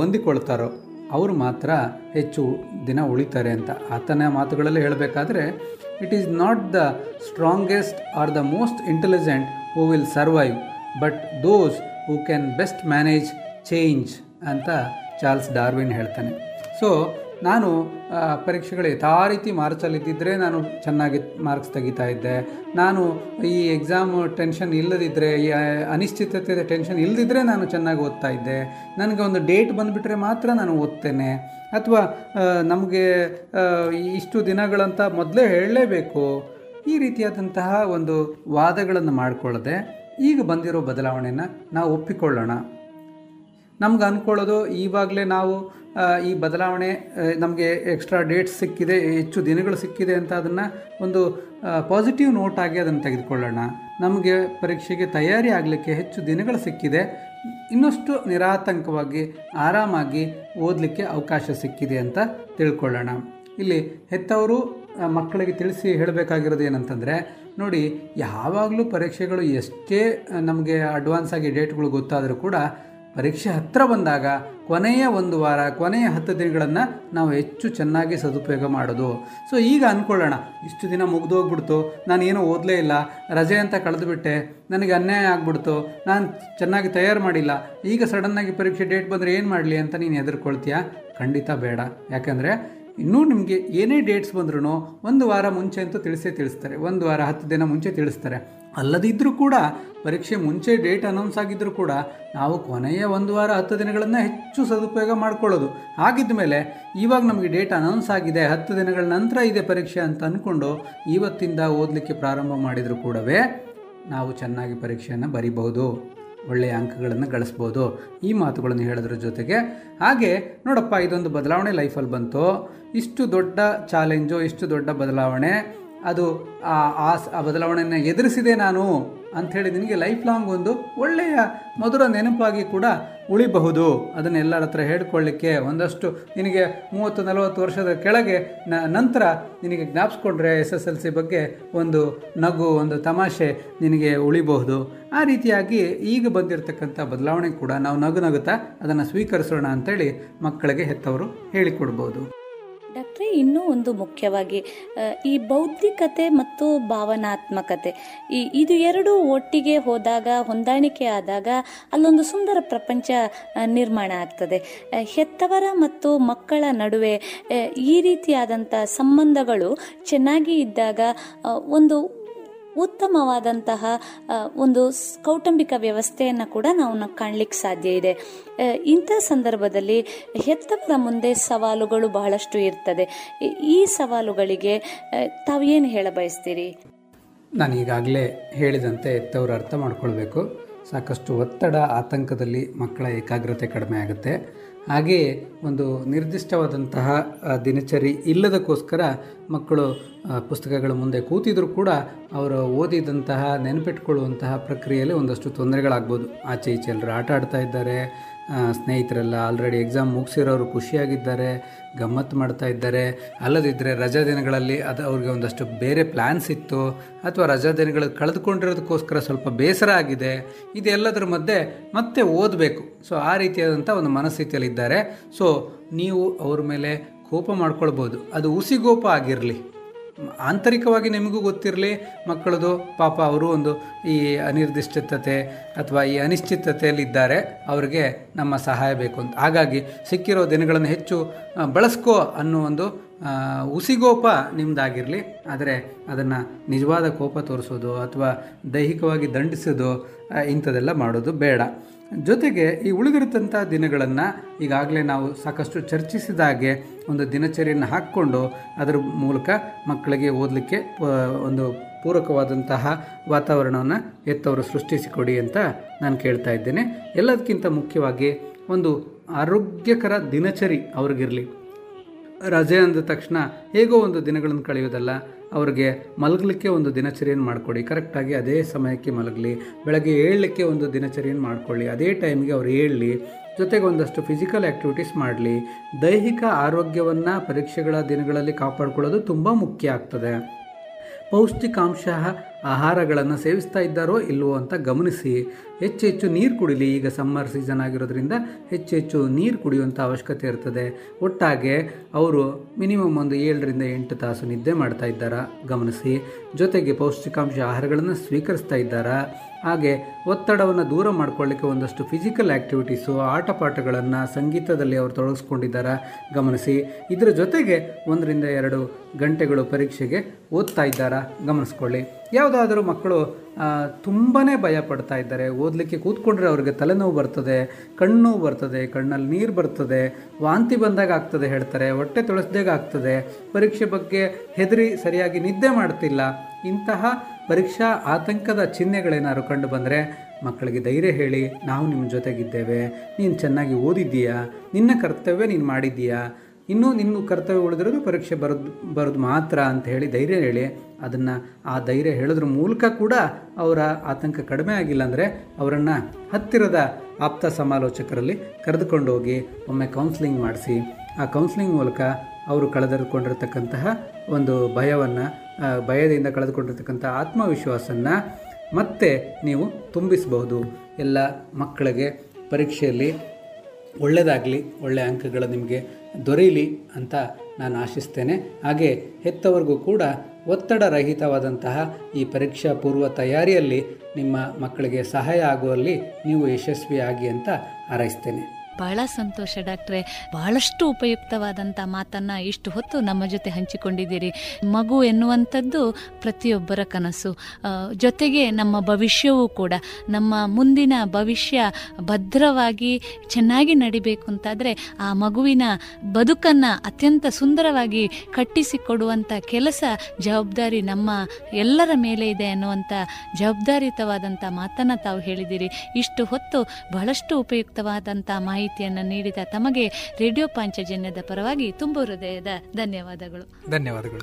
Speaker 3: ಹೊಂದಿಕೊಳ್ತಾರೋ ಅವರು ಮಾತ್ರ ಹೆಚ್ಚು ದಿನ ಉಳಿತಾರೆ ಅಂತ. ಆತನ ಮಾತುಗಳಲ್ಲಿ ಹೇಳಬೇಕಾದ್ರೆ it is not the strongest or the most intelligent who will survive but those who can best manage change ಅಂತ ಚಾರ್ಲ್ಸ್ ಡಾರ್ವಿನ್ ಹೇಳ್ತಾನೆ. ಸೊ ನಾನು ಪರೀಕ್ಷೆಗಳು ಯಥಾ ರೀತಿ ಮಾರ್ಕ್ಸಲ್ಲಿದ್ದಿದ್ದರೆ ನಾನು ಚೆನ್ನಾಗಿ ಮಾರ್ಕ್ಸ್ ತೆಗಿತಾ ಇದ್ದೆ. ನಾನು ಈ ಎಕ್ಸಾಮ್ ಟೆನ್ಷನ್ ಇಲ್ಲದಿದ್ದರೆ ಈ ಅನಿಶ್ಚಿತತೆ ಟೆನ್ಷನ್ ಇಲ್ಲದಿದ್ದರೆ ನಾನು ಚೆನ್ನಾಗಿ ಓದ್ತಾ ಇದ್ದೆ. ನನಗೆ ಒಂದು ಡೇಟ್ ಬಂದುಬಿಟ್ರೆ ಮಾತ್ರ ನಾನು ಓದ್ತೇನೆ. ಅಥವಾ ನಮಗೆ ಇಷ್ಟು ದಿನಗಳಂತ ಮೊದಲೇ ಹೇಳಲೇಬೇಕು. ಈ ರೀತಿಯಾದಂತಹ ಒಂದು ವಾದಗಳನ್ನು ಮಾಡಿಕೊಳ್ಳದೆ ಈಗ ಬಂದಿರೋ ಬದಲಾವಣೆಯನ್ನು ನಾವು ಒಪ್ಪಿಕೊಳ್ಳೋಣ. ನಮ್ಗೆ ಅಂದ್ಕೊಳ್ಳೋದು ಈವಾಗಲೇ ನಾವು ಈ ಬದಲಾವಣೆ ನಮಗೆ ಎಕ್ಸ್ಟ್ರಾ ಡೇಟ್ಸ್ ಸಿಕ್ಕಿದೆ, ಹೆಚ್ಚು ದಿನಗಳು ಸಿಕ್ಕಿದೆ ಅಂತ ಅದನ್ನು ಒಂದು ಪಾಸಿಟಿವ್ ನೋಟ್ ಆಗಿ ಅದನ್ನು ತೆಗೆದುಕೊಳ್ಳೋಣ. ನಮಗೆ ಪರೀಕ್ಷೆಗೆ ತಯಾರಿ ಆಗಲಿಕ್ಕೆ ಹೆಚ್ಚು ದಿನಗಳು ಸಿಕ್ಕಿದೆ. ಇನ್ನಷ್ಟು ನಿರಾತಂಕವಾಗಿ, ಆರಾಮಾಗಿ ಓದಲಿಕ್ಕೆ ಅವಕಾಶ ಸಿಕ್ಕಿದೆ ಅಂತ ತಿಳ್ಕೊಳ್ಳೋಣ. ಇಲ್ಲಿ ಹೆತ್ತವರು ಮಕ್ಕಳಿಗೆ ತಿಳಿಸಿ ಹೇಳಬೇಕಾಗಿರೋದು ಏನಂತಂದರೆ, ನೋಡಿ, ಯಾವಾಗಲೂ ಪರೀಕ್ಷೆಗಳು ಎಷ್ಟೇ ನಮಗೆ ಅಡ್ವಾನ್ಸ್ ಆಗಿ ಡೇಟ್ಗಳು ಗೊತ್ತಾದರೂ ಕೂಡ ಪರೀಕ್ಷೆ ಹತ್ತಿರ ಬಂದಾಗ ಕೊನೆಯ ಒಂದು ವಾರ, ಕೊನೆಯ ಹತ್ತು ದಿನಗಳನ್ನು ನಾವು ಹೆಚ್ಚು ಚೆನ್ನಾಗಿ ಸದುಪಯೋಗ ಮಾಡೋದು. ಸೊ ಈಗ ಅಂದ್ಕೊಳ್ಳೋಣ ಇಷ್ಟು ದಿನ ಮುಗಿದೋಗ್ಬಿಡ್ತು ನಾನು ಏನೂ ಓದಲೇ ಇಲ್ಲ. ರಜೆ ಅಂತ ಕಳೆದುಬಿಟ್ಟೆ. ನನಗೆ ಅನ್ಯಾಯ ಆಗ್ಬಿಡ್ತು. ನಾನು ಚೆನ್ನಾಗಿ ತಯಾರು ಮಾಡಿಲ್ಲ. ಈಗ ಸಡನ್ನಾಗಿ ಪರೀಕ್ಷೆ ಡೇಟ್ ಬಂದರೆ ಏನು ಮಾಡಲಿ ಅಂತ ನೀನು ಹೆದರ್ಕೊಳ್ತೀಯಾ? ಖಂಡಿತ ಬೇಡ. ಯಾಕಂದರೆ ಇನ್ನೂ ನಿಮಗೆ ಏನೇ ಡೇಟ್ಸ್ ಬಂದ್ರೂ ಒಂದು ವಾರ ಮುಂಚೆ ಅಂತೂ ತಿಳಿಸೇ ತಿಳಿಸ್ತಾರೆ. ಒಂದು ವಾರ ಹತ್ತು ದಿನ ಮುಂಚೆ ತಿಳಿಸ್ತಾರೆ. ಅಲ್ಲದಿದ್ದರೂ ಕೂಡ ಪರೀಕ್ಷೆ ಮುಂಚೆ ಡೇಟ್ ಅನೌನ್ಸ್ ಆಗಿದ್ದರೂ ಕೂಡ ನಾವು ಕೊನೆಯ ಒಂದು ವಾರ ಹತ್ತು ದಿನಗಳನ್ನು ಹೆಚ್ಚು ಸದುಪಯೋಗ ಮಾಡ್ಕೊಳ್ಳೋದು. ಆಗಿದ್ದ ಮೇಲೆ ಇವಾಗ ನಮಗೆ ಡೇಟ್ ಅನೌನ್ಸ್ ಆಗಿದೆ, ಹತ್ತು ದಿನಗಳ ನಂತರ ಇದೆ ಪರೀಕ್ಷೆ ಅಂತ ಅಂದ್ಕೊಂಡು ಇವತ್ತಿಂದ ಓದಲಿಕ್ಕೆ ಪ್ರಾರಂಭ ಮಾಡಿದರೂ ಕೂಡವೇ ನಾವು ಚೆನ್ನಾಗಿ ಪರೀಕ್ಷೆಯನ್ನು ಬರಿಬಹುದು. ಒಳ್ಳೆಯ ಅಂಕಗಳನ್ನು ಗಳಿಸ್ಬೋದು. ಈ ಮಾತುಗಳನ್ನು ಹೇಳೋದ್ರ ಜೊತೆಗೆ ಹಾಗೆ ನೋಡಪ್ಪ, ಇದೊಂದು ಬದಲಾವಣೆ ಲೈಫಲ್ಲಿ ಬಂತು. ಇಷ್ಟು ದೊಡ್ಡ ಚಾಲೆಂಜು, ಇಷ್ಟು ದೊಡ್ಡ ಬದಲಾವಣೆ, ಅದು ಆ ಆ ಬದಲಾವಣೆಯನ್ನು ಎದುರಿಸಿದೆ ನಾನು ಅಂಥೇಳಿ ನಿನಗೆ ಲೈಫ್ ಲಾಂಗ್ ಒಂದು ಒಳ್ಳೆಯ ಮಧುರ ನೆನಪಾಗಿ ಕೂಡ ಉಳಿಬಹುದು. ಅದನ್ನು ಎಲ್ಲರ ಹತ್ರ ಹೇಳ್ಕೊಳ್ಳಿಕ್ಕೆ ಒಂದಷ್ಟು ನಿನಗೆ ಮೂವತ್ತು, ನಲವತ್ತು ವರ್ಷದ ಕೆಳಗೆ ನ, ನಂತರ ನಿನಗೆ ಜ್ಞಾಪಿಸ್ಕೊಂಡ್ರೆ ಎಸ್ ಎಸ್ ಎಲ್ ಸಿ ಬಗ್ಗೆ ಒಂದು ನಗು, ಒಂದು ತಮಾಷೆ ನಿನಗೆ ಉಳಿಬಹುದು. ಆ ರೀತಿಯಾಗಿ ಈಗ ಬಂದಿರತಕ್ಕಂಥ ಬದಲಾವಣೆ ಕೂಡ ನಾವು ನಗು ನಗುತ್ತಾ ಅದನ್ನು ಸ್ವೀಕರಿಸೋಣ ಅಂತೇಳಿ ಮಕ್ಕಳಿಗೆ ಹೆತ್ತವರು ಹೇಳಿಕೊಡ್ಬೋದು.
Speaker 2: ಡಾಕ್ಟ್ರೇ, ಇನ್ನೂ ಒಂದು ಮುಖ್ಯವಾಗಿ ಈ ಬೌದ್ಧಿಕತೆ ಮತ್ತು ಭಾವನಾತ್ಮಕತೆ. ಈ, ಇದು ಎರಡು ಒಟ್ಟಿಗೆ ಹೋದಾಗ, ಹೊಂದಾಣಿಕೆ ಆದಾಗ, ಅಲ್ಲೊಂದು ಸುಂದರ ಪ್ರಪಂಚ ನಿರ್ಮಾಣ ಆಗ್ತದೆ. ಹೆತ್ತವರ ಮತ್ತು ಮಕ್ಕಳ ನಡುವೆ ಈ ರೀತಿಯಾದಂಥ ಸಂಬಂಧಗಳು ಚೆನ್ನಾಗಿ ಇದ್ದಾಗ ಒಂದು ಉತ್ತಮವಾದಂತಹ ಒಂದು ಕೌಟುಂಬಿಕ ವ್ಯವಸ್ಥೆಯನ್ನು ಕೂಡ ನಾವು ಕಾಣಲಿಕ್ಕೆ ಸಾಧ್ಯ ಇದೆ. ಇಂಥ ಸಂದರ್ಭದಲ್ಲಿ ಹೆತ್ತವರ ಮುಂದೆ ಸವಾಲುಗಳು ಬಹಳಷ್ಟು ಇರ್ತದೆ. ಈ- ಸವಾಲುಗಳಿಗೆ ತಾವು ತಾವೇನು ಹೇಳ ಬಯಸ್ತೀರಿ?
Speaker 3: ನಾನು ಈಗಾಗಲೇ ಹೇಳಿದಂತೆ ಎತ್ತವರು ಅರ್ಥ ಮಾಡ್ಕೊಳ್ಬೇಕು. ಸಾಕಷ್ಟು ಒತ್ತಡ, ಆತಂಕದಲ್ಲಿ ಮಕ್ಕಳ ಏಕಾಗ್ರತೆ ಕಡಿಮೆ ಆಗುತ್ತೆ. ಹಾಗೆಯೇ ಒಂದು ನಿರ್ದಿಷ್ಟವಾದಂತಹ ದಿನಚರಿ ಇಲ್ಲದಕ್ಕೋಸ್ಕರ ಮಕ್ಕಳು ಪುಸ್ತಕಗಳ ಮುಂದೆ ಕೂತಿದ್ರೂ ಕೂಡ ಅವರು ಓದಿದಂತಹ, ನೆನಪಿಟ್ಕೊಳ್ಳುವಂತಹ ಪ್ರಕ್ರಿಯೆಯಲ್ಲಿ ಒಂದಷ್ಟು ತೊಂದರೆಗಳಾಗ್ಬೋದು. ಆಚೆ ಈಚೆ ಎಲ್ಲರೂ ಆಟ ಆಡ್ತಾ ಇದ್ದಾರೆ. ಸ್ನೇಹಿತರೆಲ್ಲ ಆಲ್ರೆಡಿ ಎಕ್ಸಾಮ್ ಮುಗಿಸಿರೋರು ಖುಷಿಯಾಗಿದ್ದಾರೆ ಗಮ್ಮತ್ತು ಮಾಡ್ತಾ ಇದ್ದಾರೆ. ಅಲ್ಲದಿದ್ದರೆ ರಜಾ ದಿನಗಳಲ್ಲಿ ಅದು ಅವ್ರಿಗೆ ಒಂದಷ್ಟು ಬೇರೆ ಪ್ಲ್ಯಾನ್ಸ್ ಇತ್ತು. ಅಥವಾ ರಜಾ ದಿನಗಳು ಕಳೆದುಕೊಂಡಿರೋದಕ್ಕೋಸ್ಕರ ಸ್ವಲ್ಪ ಬೇಸರ ಆಗಿದೆ. ಇದೆಲ್ಲದರ ಮಧ್ಯೆ ಮತ್ತೆ ಓದಬೇಕು. ಸೊ ಆ ರೀತಿಯಾದಂಥ ಒಂದು ಮನಸ್ಥಿತಿಯಲ್ಲಿದ್ದಾರೆ. ಸೊ ನೀವು ಅವ್ರ ಮೇಲೆ ಕೋಪ ಮಾಡ್ಕೊಳ್ಬೋದು. ಅದು ಉಸಿಗೋಪ ಆಗಿರಲಿ. ಆಂತರಿಕವಾಗಿ ನಿಮಗೂ ಗೊತ್ತಿರಲಿ, ಮಕ್ಕಳದು, ಪಾಪ ಅವರು ಒಂದು ಈ ಅನಿರ್ದಿಷ್ಟತೆ ಅಥವಾ ಈ ಅನಿಶ್ಚಿತತೆಯಲ್ಲಿದ್ದಾರೆ, ಅವರಿಗೆ ನಮ್ಮ ಸಹಾಯ ಬೇಕು ಅಂತ. ಹಾಗಾಗಿ ಸಿಕ್ಕಿರೋ ದಿನಗಳನ್ನು ಹೆಚ್ಚು ಬಳಸ್ಕೋ ಅನ್ನೋ ಒಂದು ಉಸಿಗೋಪ ನಿಮ್ಮದಾಗಿರಲಿ ಆದರೆ ಅದನ್ನು ನಿಜವಾದ ಕೋಪ ತೋರಿಸೋದು ಅಥವಾ ದೈಹಿಕವಾಗಿ ದಂಡಿಸೋದು ಇಂಥದೆಲ್ಲ ಮಾಡೋದು ಬೇಡ. ಜೊತೆಗೆ ಈ ಉಳಿದಿರತಂಥ ದಿನಗಳನ್ನು ಈಗಾಗಲೇ ನಾವು ಸಾಕಷ್ಟು ಚರ್ಚಿಸಿದ ಹಾಗೆ ಒಂದು ದಿನಚರಿಯನ್ನು ಹಾಕ್ಕೊಂಡು ಅದರ ಮೂಲಕ ಮಕ್ಕಳಿಗೆ ಓದಲಿಕ್ಕೆ ಒಂದು ಪೂರಕವಾದಂತಹ ವಾತಾವರಣವನ್ನು ಎತ್ತವರು ಸೃಷ್ಟಿಸಿಕೊಡಿ ಅಂತ ನಾನು ಕೇಳ್ತಾ ಇದ್ದೇನೆ. ಎಲ್ಲದಕ್ಕಿಂತ ಮುಖ್ಯವಾಗಿ ಒಂದು ಆರೋಗ್ಯಕರ ದಿನಚರಿ ಅವ್ರಿಗಿರಲಿ. ರಜೆ ಅಂದ ತಕ್ಷಣ ಹೇಗೋ ಒಂದು ದಿನಗಳನ್ನು ಕಳೆಯೋದಲ್ಲ ಅವ್ರಿಗೆ ಮಲಗಲಿಕ್ಕೆ ಒಂದು ದಿನಚರಿಯನ್ನು ಮಾಡಿಕೊಡಿ. ಕರೆಕ್ಟಾಗಿ ಅದೇ ಸಮಯಕ್ಕೆ ಮಲಗಲಿ. ಬೆಳಗ್ಗೆ ಏಳಲಿಕ್ಕೆ ಒಂದು ದಿನಚರಿಯನ್ನು ಮಾಡ್ಕೊಳ್ಳಿ. ಅದೇ ಟೈಮ್ಗೆ ಅವ್ರು ಹೇಳಲಿ ಜೊತೆಗೆ ಒಂದಷ್ಟು ಫಿಸಿಕಲ್ ಆ್ಯಕ್ಟಿವಿಟೀಸ್ ಮಾಡಲಿ. ದೈಹಿಕ ಆರೋಗ್ಯವನ್ನು ಪರೀಕ್ಷೆಗಳ ದಿನಗಳಲ್ಲಿ ಕಾಪಾಡಿಕೊಳ್ಳೋದು ತುಂಬ ಮುಖ್ಯ ಆಗ್ತದೆ. ಪೌಷ್ಟಿಕಾಂಶ ಆಹಾರಗಳನ್ನು ಸೇವಿಸ್ತಾ ಇದ್ದಾರೋ ಇಲ್ವೋ ಅಂತ ಗಮನಿಸಿ. ಹೆಚ್ಚು ಹೆಚ್ಚು ನೀರು ಕುಡಿಲಿ. ಈಗ ಸಮ್ಮರ್ ಸೀಸನ್ ಆಗಿರೋದ್ರಿಂದ ಹೆಚ್ಚು ಹೆಚ್ಚು ನೀರು ಕುಡಿಯುವಂಥ ಅವಶ್ಯಕತೆ ಇರ್ತದೆ. ಒಟ್ಟಾಗೆ ಅವರು ಮಿನಿಮಮ್ ಒಂದು ಏಳರಿಂದ ಎಂಟು ತಾಸು ನಿದ್ದೆ ಮಾಡ್ತಾ ಇದ್ದಾರಾ? ಗಮನಿಸಿ. ಜೊತೆಗೆ ಪೌಷ್ಟಿಕಾಂಶ ಆಹಾರಗಳನ್ನು ಸ್ವೀಕರಿಸ್ತಾ ಇದ್ದಾರಾ? ಹಾಗೆ ಒತ್ತಡವನ್ನು ದೂರ ಮಾಡ್ಕೊಳ್ಳಿಕ್ಕೆ ಒಂದಷ್ಟು ಫಿಸಿಕಲ್ ಆ್ಯಕ್ಟಿವಿಟೀಸು ಆಟಪಾಠಗಳನ್ನು ಸಂಗೀತದಲ್ಲಿ ಅವರು ತೊಡಗಿಸ್ಕೊಂಡಿದ್ದಾರೆ? ಗಮನಿಸಿ. ಇದರ ಜೊತೆಗೆ ಒಂದರಿಂದ ಎರಡು ಗಂಟೆಗಳು ಪರೀಕ್ಷೆಗೆ ಓದ್ತಾ ಇದ್ದಾರಾ? ಗಮನಿಸ್ಕೊಳ್ಳಿ. ಯಾವುದಾದರೂ ಮಕ್ಕಳು ತುಂಬಾ ಭಯ ಪಡ್ತಾ ಇದ್ದಾರೆ. ಓದಲಿಕ್ಕೆ ಕೂತ್ಕೊಂಡ್ರೆ ಅವ್ರಿಗೆ ತಲೆನೋವು ಬರ್ತದೆ ಕಣ್ಣು ಬರ್ತದೆ, ಕಣ್ಣಲ್ಲಿ ನೀರು ಬರ್ತದೆ, ವಾಂತಿ ಬಂದಾಗ ಆಗ್ತದೆ ಹೇಳ್ತಾರೆ, ಹೊಟ್ಟೆ ತೊಳಸ್ದಾಗ ಆಗ್ತದೆ, ಪರೀಕ್ಷೆ ಬಗ್ಗೆ ಹೆದರಿ ಸರಿಯಾಗಿ ನಿದ್ದೆ ಮಾಡ್ತಿಲ್ಲ. ಇಂತಹ ಪರೀಕ್ಷಾ ಆತಂಕದ ಚಿಹ್ನೆಗಳೇನಾದ್ರು ಕಂಡು ಬಂದರೆ ಮಕ್ಕಳಿಗೆ ಧೈರ್ಯ ಹೇಳಿ, ನಾವು ನಿಮ್ಮ ಜೊತೆಗಿದ್ದೇವೆ. ನೀನು ಚೆನ್ನಾಗಿ ಓದಿದ್ದೀಯಾ? ನಿನ್ನ ಕರ್ತವ್ಯ ನೀನು ಮಾಡಿದ್ದೀಯಾ? ಇನ್ನೂ ನಿನ್ನ ಕರ್ತವ್ಯ ಉಳಿದಿರೋದು ಪರೀಕ್ಷೆ ಬರೋದು ಬರೋದು ಮಾತ್ರ ಅಂತ ಹೇಳಿ ಧೈರ್ಯ ಹೇಳಿ, ಅದನ್ನು ಆ ಧೈರ್ಯ ಹೇಳೋದ್ರ ಮೂಲಕ ಕೂಡ ಅವರ ಆತಂಕ ಕಡಿಮೆ ಆಗಿಲ್ಲ ಅಂದರೆ ಅವರನ್ನು ಹತ್ತಿರದ ಆಪ್ತ ಸಮಾಲೋಚಕರಲ್ಲಿ ಕರೆದುಕೊಂಡು ಹೋಗಿ ಒಮ್ಮೆ ಕೌನ್ಸ್ಲಿಂಗ್ ಮಾಡಿಸಿ. ಆ ಕೌನ್ಸಿಲಿಂಗ್ ಮೂಲಕ ಅವರು ಕಳೆದುಕೊಂಡಿರತಕ್ಕಂತಹ ಒಂದು ಭಯವನ್ನು ಭಯದಿಂದ ಕಳೆದುಕೊಂಡಿರ್ತಕ್ಕಂಥ ಆತ್ಮವಿಶ್ವಾಸನ್ನು ಮತ್ತೆ ನೀವು ತುಂಬಿಸಬಹುದು. ಎಲ್ಲ ಮಕ್ಕಳಿಗೆ ಪರೀಕ್ಷೆಯಲ್ಲಿ ಒಳ್ಳೆಯದಾಗಲಿ ಒಳ್ಳೆಯ ಅಂಕಗಳು ನಿಮಗೆ ದೊರೆಯಲಿ ಅಂತ ನಾನು ಆಶಿಸ್ತೇನೆ. ಹಾಗೆ ಹೆತ್ತವರಿಗೂ ಕೂಡ ಒತ್ತಡರಹಿತವಾದಂತಹ ಈ ಪರೀಕ್ಷಾ ಪೂರ್ವ ತಯಾರಿಯಲ್ಲಿ ನಿಮ್ಮ ಮಕ್ಕಳಿಗೆ ಸಹಾಯ ಆಗುವಲ್ಲಿ ನೀವು ಯಶಸ್ವಿಯಾಗಿ ಅಂತ ಹಾರೈಸ್ತೇನೆ.
Speaker 2: ಬಹಳ ಸಂತೋಷ ಡಾಕ್ಟ್ರೆ. ಬಹಳಷ್ಟು ಉಪಯುಕ್ತವಾದಂಥ ಮಾತನ್ನ ಇಷ್ಟು ಹೊತ್ತು ನಮ್ಮ ಜೊತೆ ಹಂಚಿಕೊಂಡಿದ್ದೀರಿ. ಮಗು ಎನ್ನುವಂಥದ್ದು ಪ್ರತಿಯೊಬ್ಬರ ಕನಸು. ಜೊತೆಗೆ ನಮ್ಮ ಭವಿಷ್ಯವೂ ಕೂಡ. ನಮ್ಮ ಮುಂದಿನ ಭವಿಷ್ಯ ಭದ್ರವಾಗಿ ಚೆನ್ನಾಗಿ ನಡಿಬೇಕು ಅಂತಾದರೆ ಆ ಮಗುವಿನ ಬದುಕನ್ನು ಅತ್ಯಂತ ಸುಂದರವಾಗಿ ಕಟ್ಟಿಸಿಕೊಡುವಂಥ ಕೆಲಸ ಜವಾಬ್ದಾರಿ ನಮ್ಮ ಎಲ್ಲರ ಮೇಲೆ ಇದೆ ಅನ್ನುವಂಥ ಜವಾಬ್ದಾರಿಯುತವಾದಂಥ ಮಾತನ್ನು ತಾವು ಹೇಳಿದ್ದೀರಿ. ಇಷ್ಟು ಹೊತ್ತು ಬಹಳಷ್ಟು ಉಪಯುಕ್ತವಾದಂಥ ಮಾಹಿತಿ ಮಾಹಿತಿಯನ್ನು ನೀಡಿದ ತಮಗೆ ರೇಡಿಯೋ ಪಾಂಚಜನ್ಯದ ಪರವಾಗಿ ತುಂಬ ಹೃದಯದ ಧನ್ಯವಾದಗಳು.
Speaker 3: ಧನ್ಯವಾದಗಳು.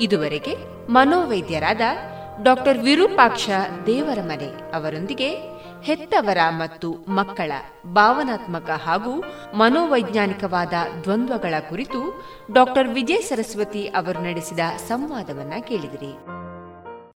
Speaker 1: ಇದುವರೆಗೆ ಮನೋವೈದ್ಯರಾದ ಡಾಕ್ಟರ್ ವಿರೂಪಾಕ್ಷ ದೇವರಮನೆ ಅವರೊಂದಿಗೆ ಹೆತ್ತವರ ಮತ್ತು ಮಕ್ಕಳ ಭಾವನಾತ್ಮಕ ಹಾಗೂ ಮನೋವೈಜ್ಞಾನಿಕವಾದ ದ್ವಂದ್ವಗಳ ಕುರಿತು ಡಾಕ್ಟರ್ ವಿಜಯ ಸರಸ್ವತಿ ಅವರು ನಡೆಸಿದ ಸಂವಾದವನ್ನ ಕೇಳಿದಿರಿ.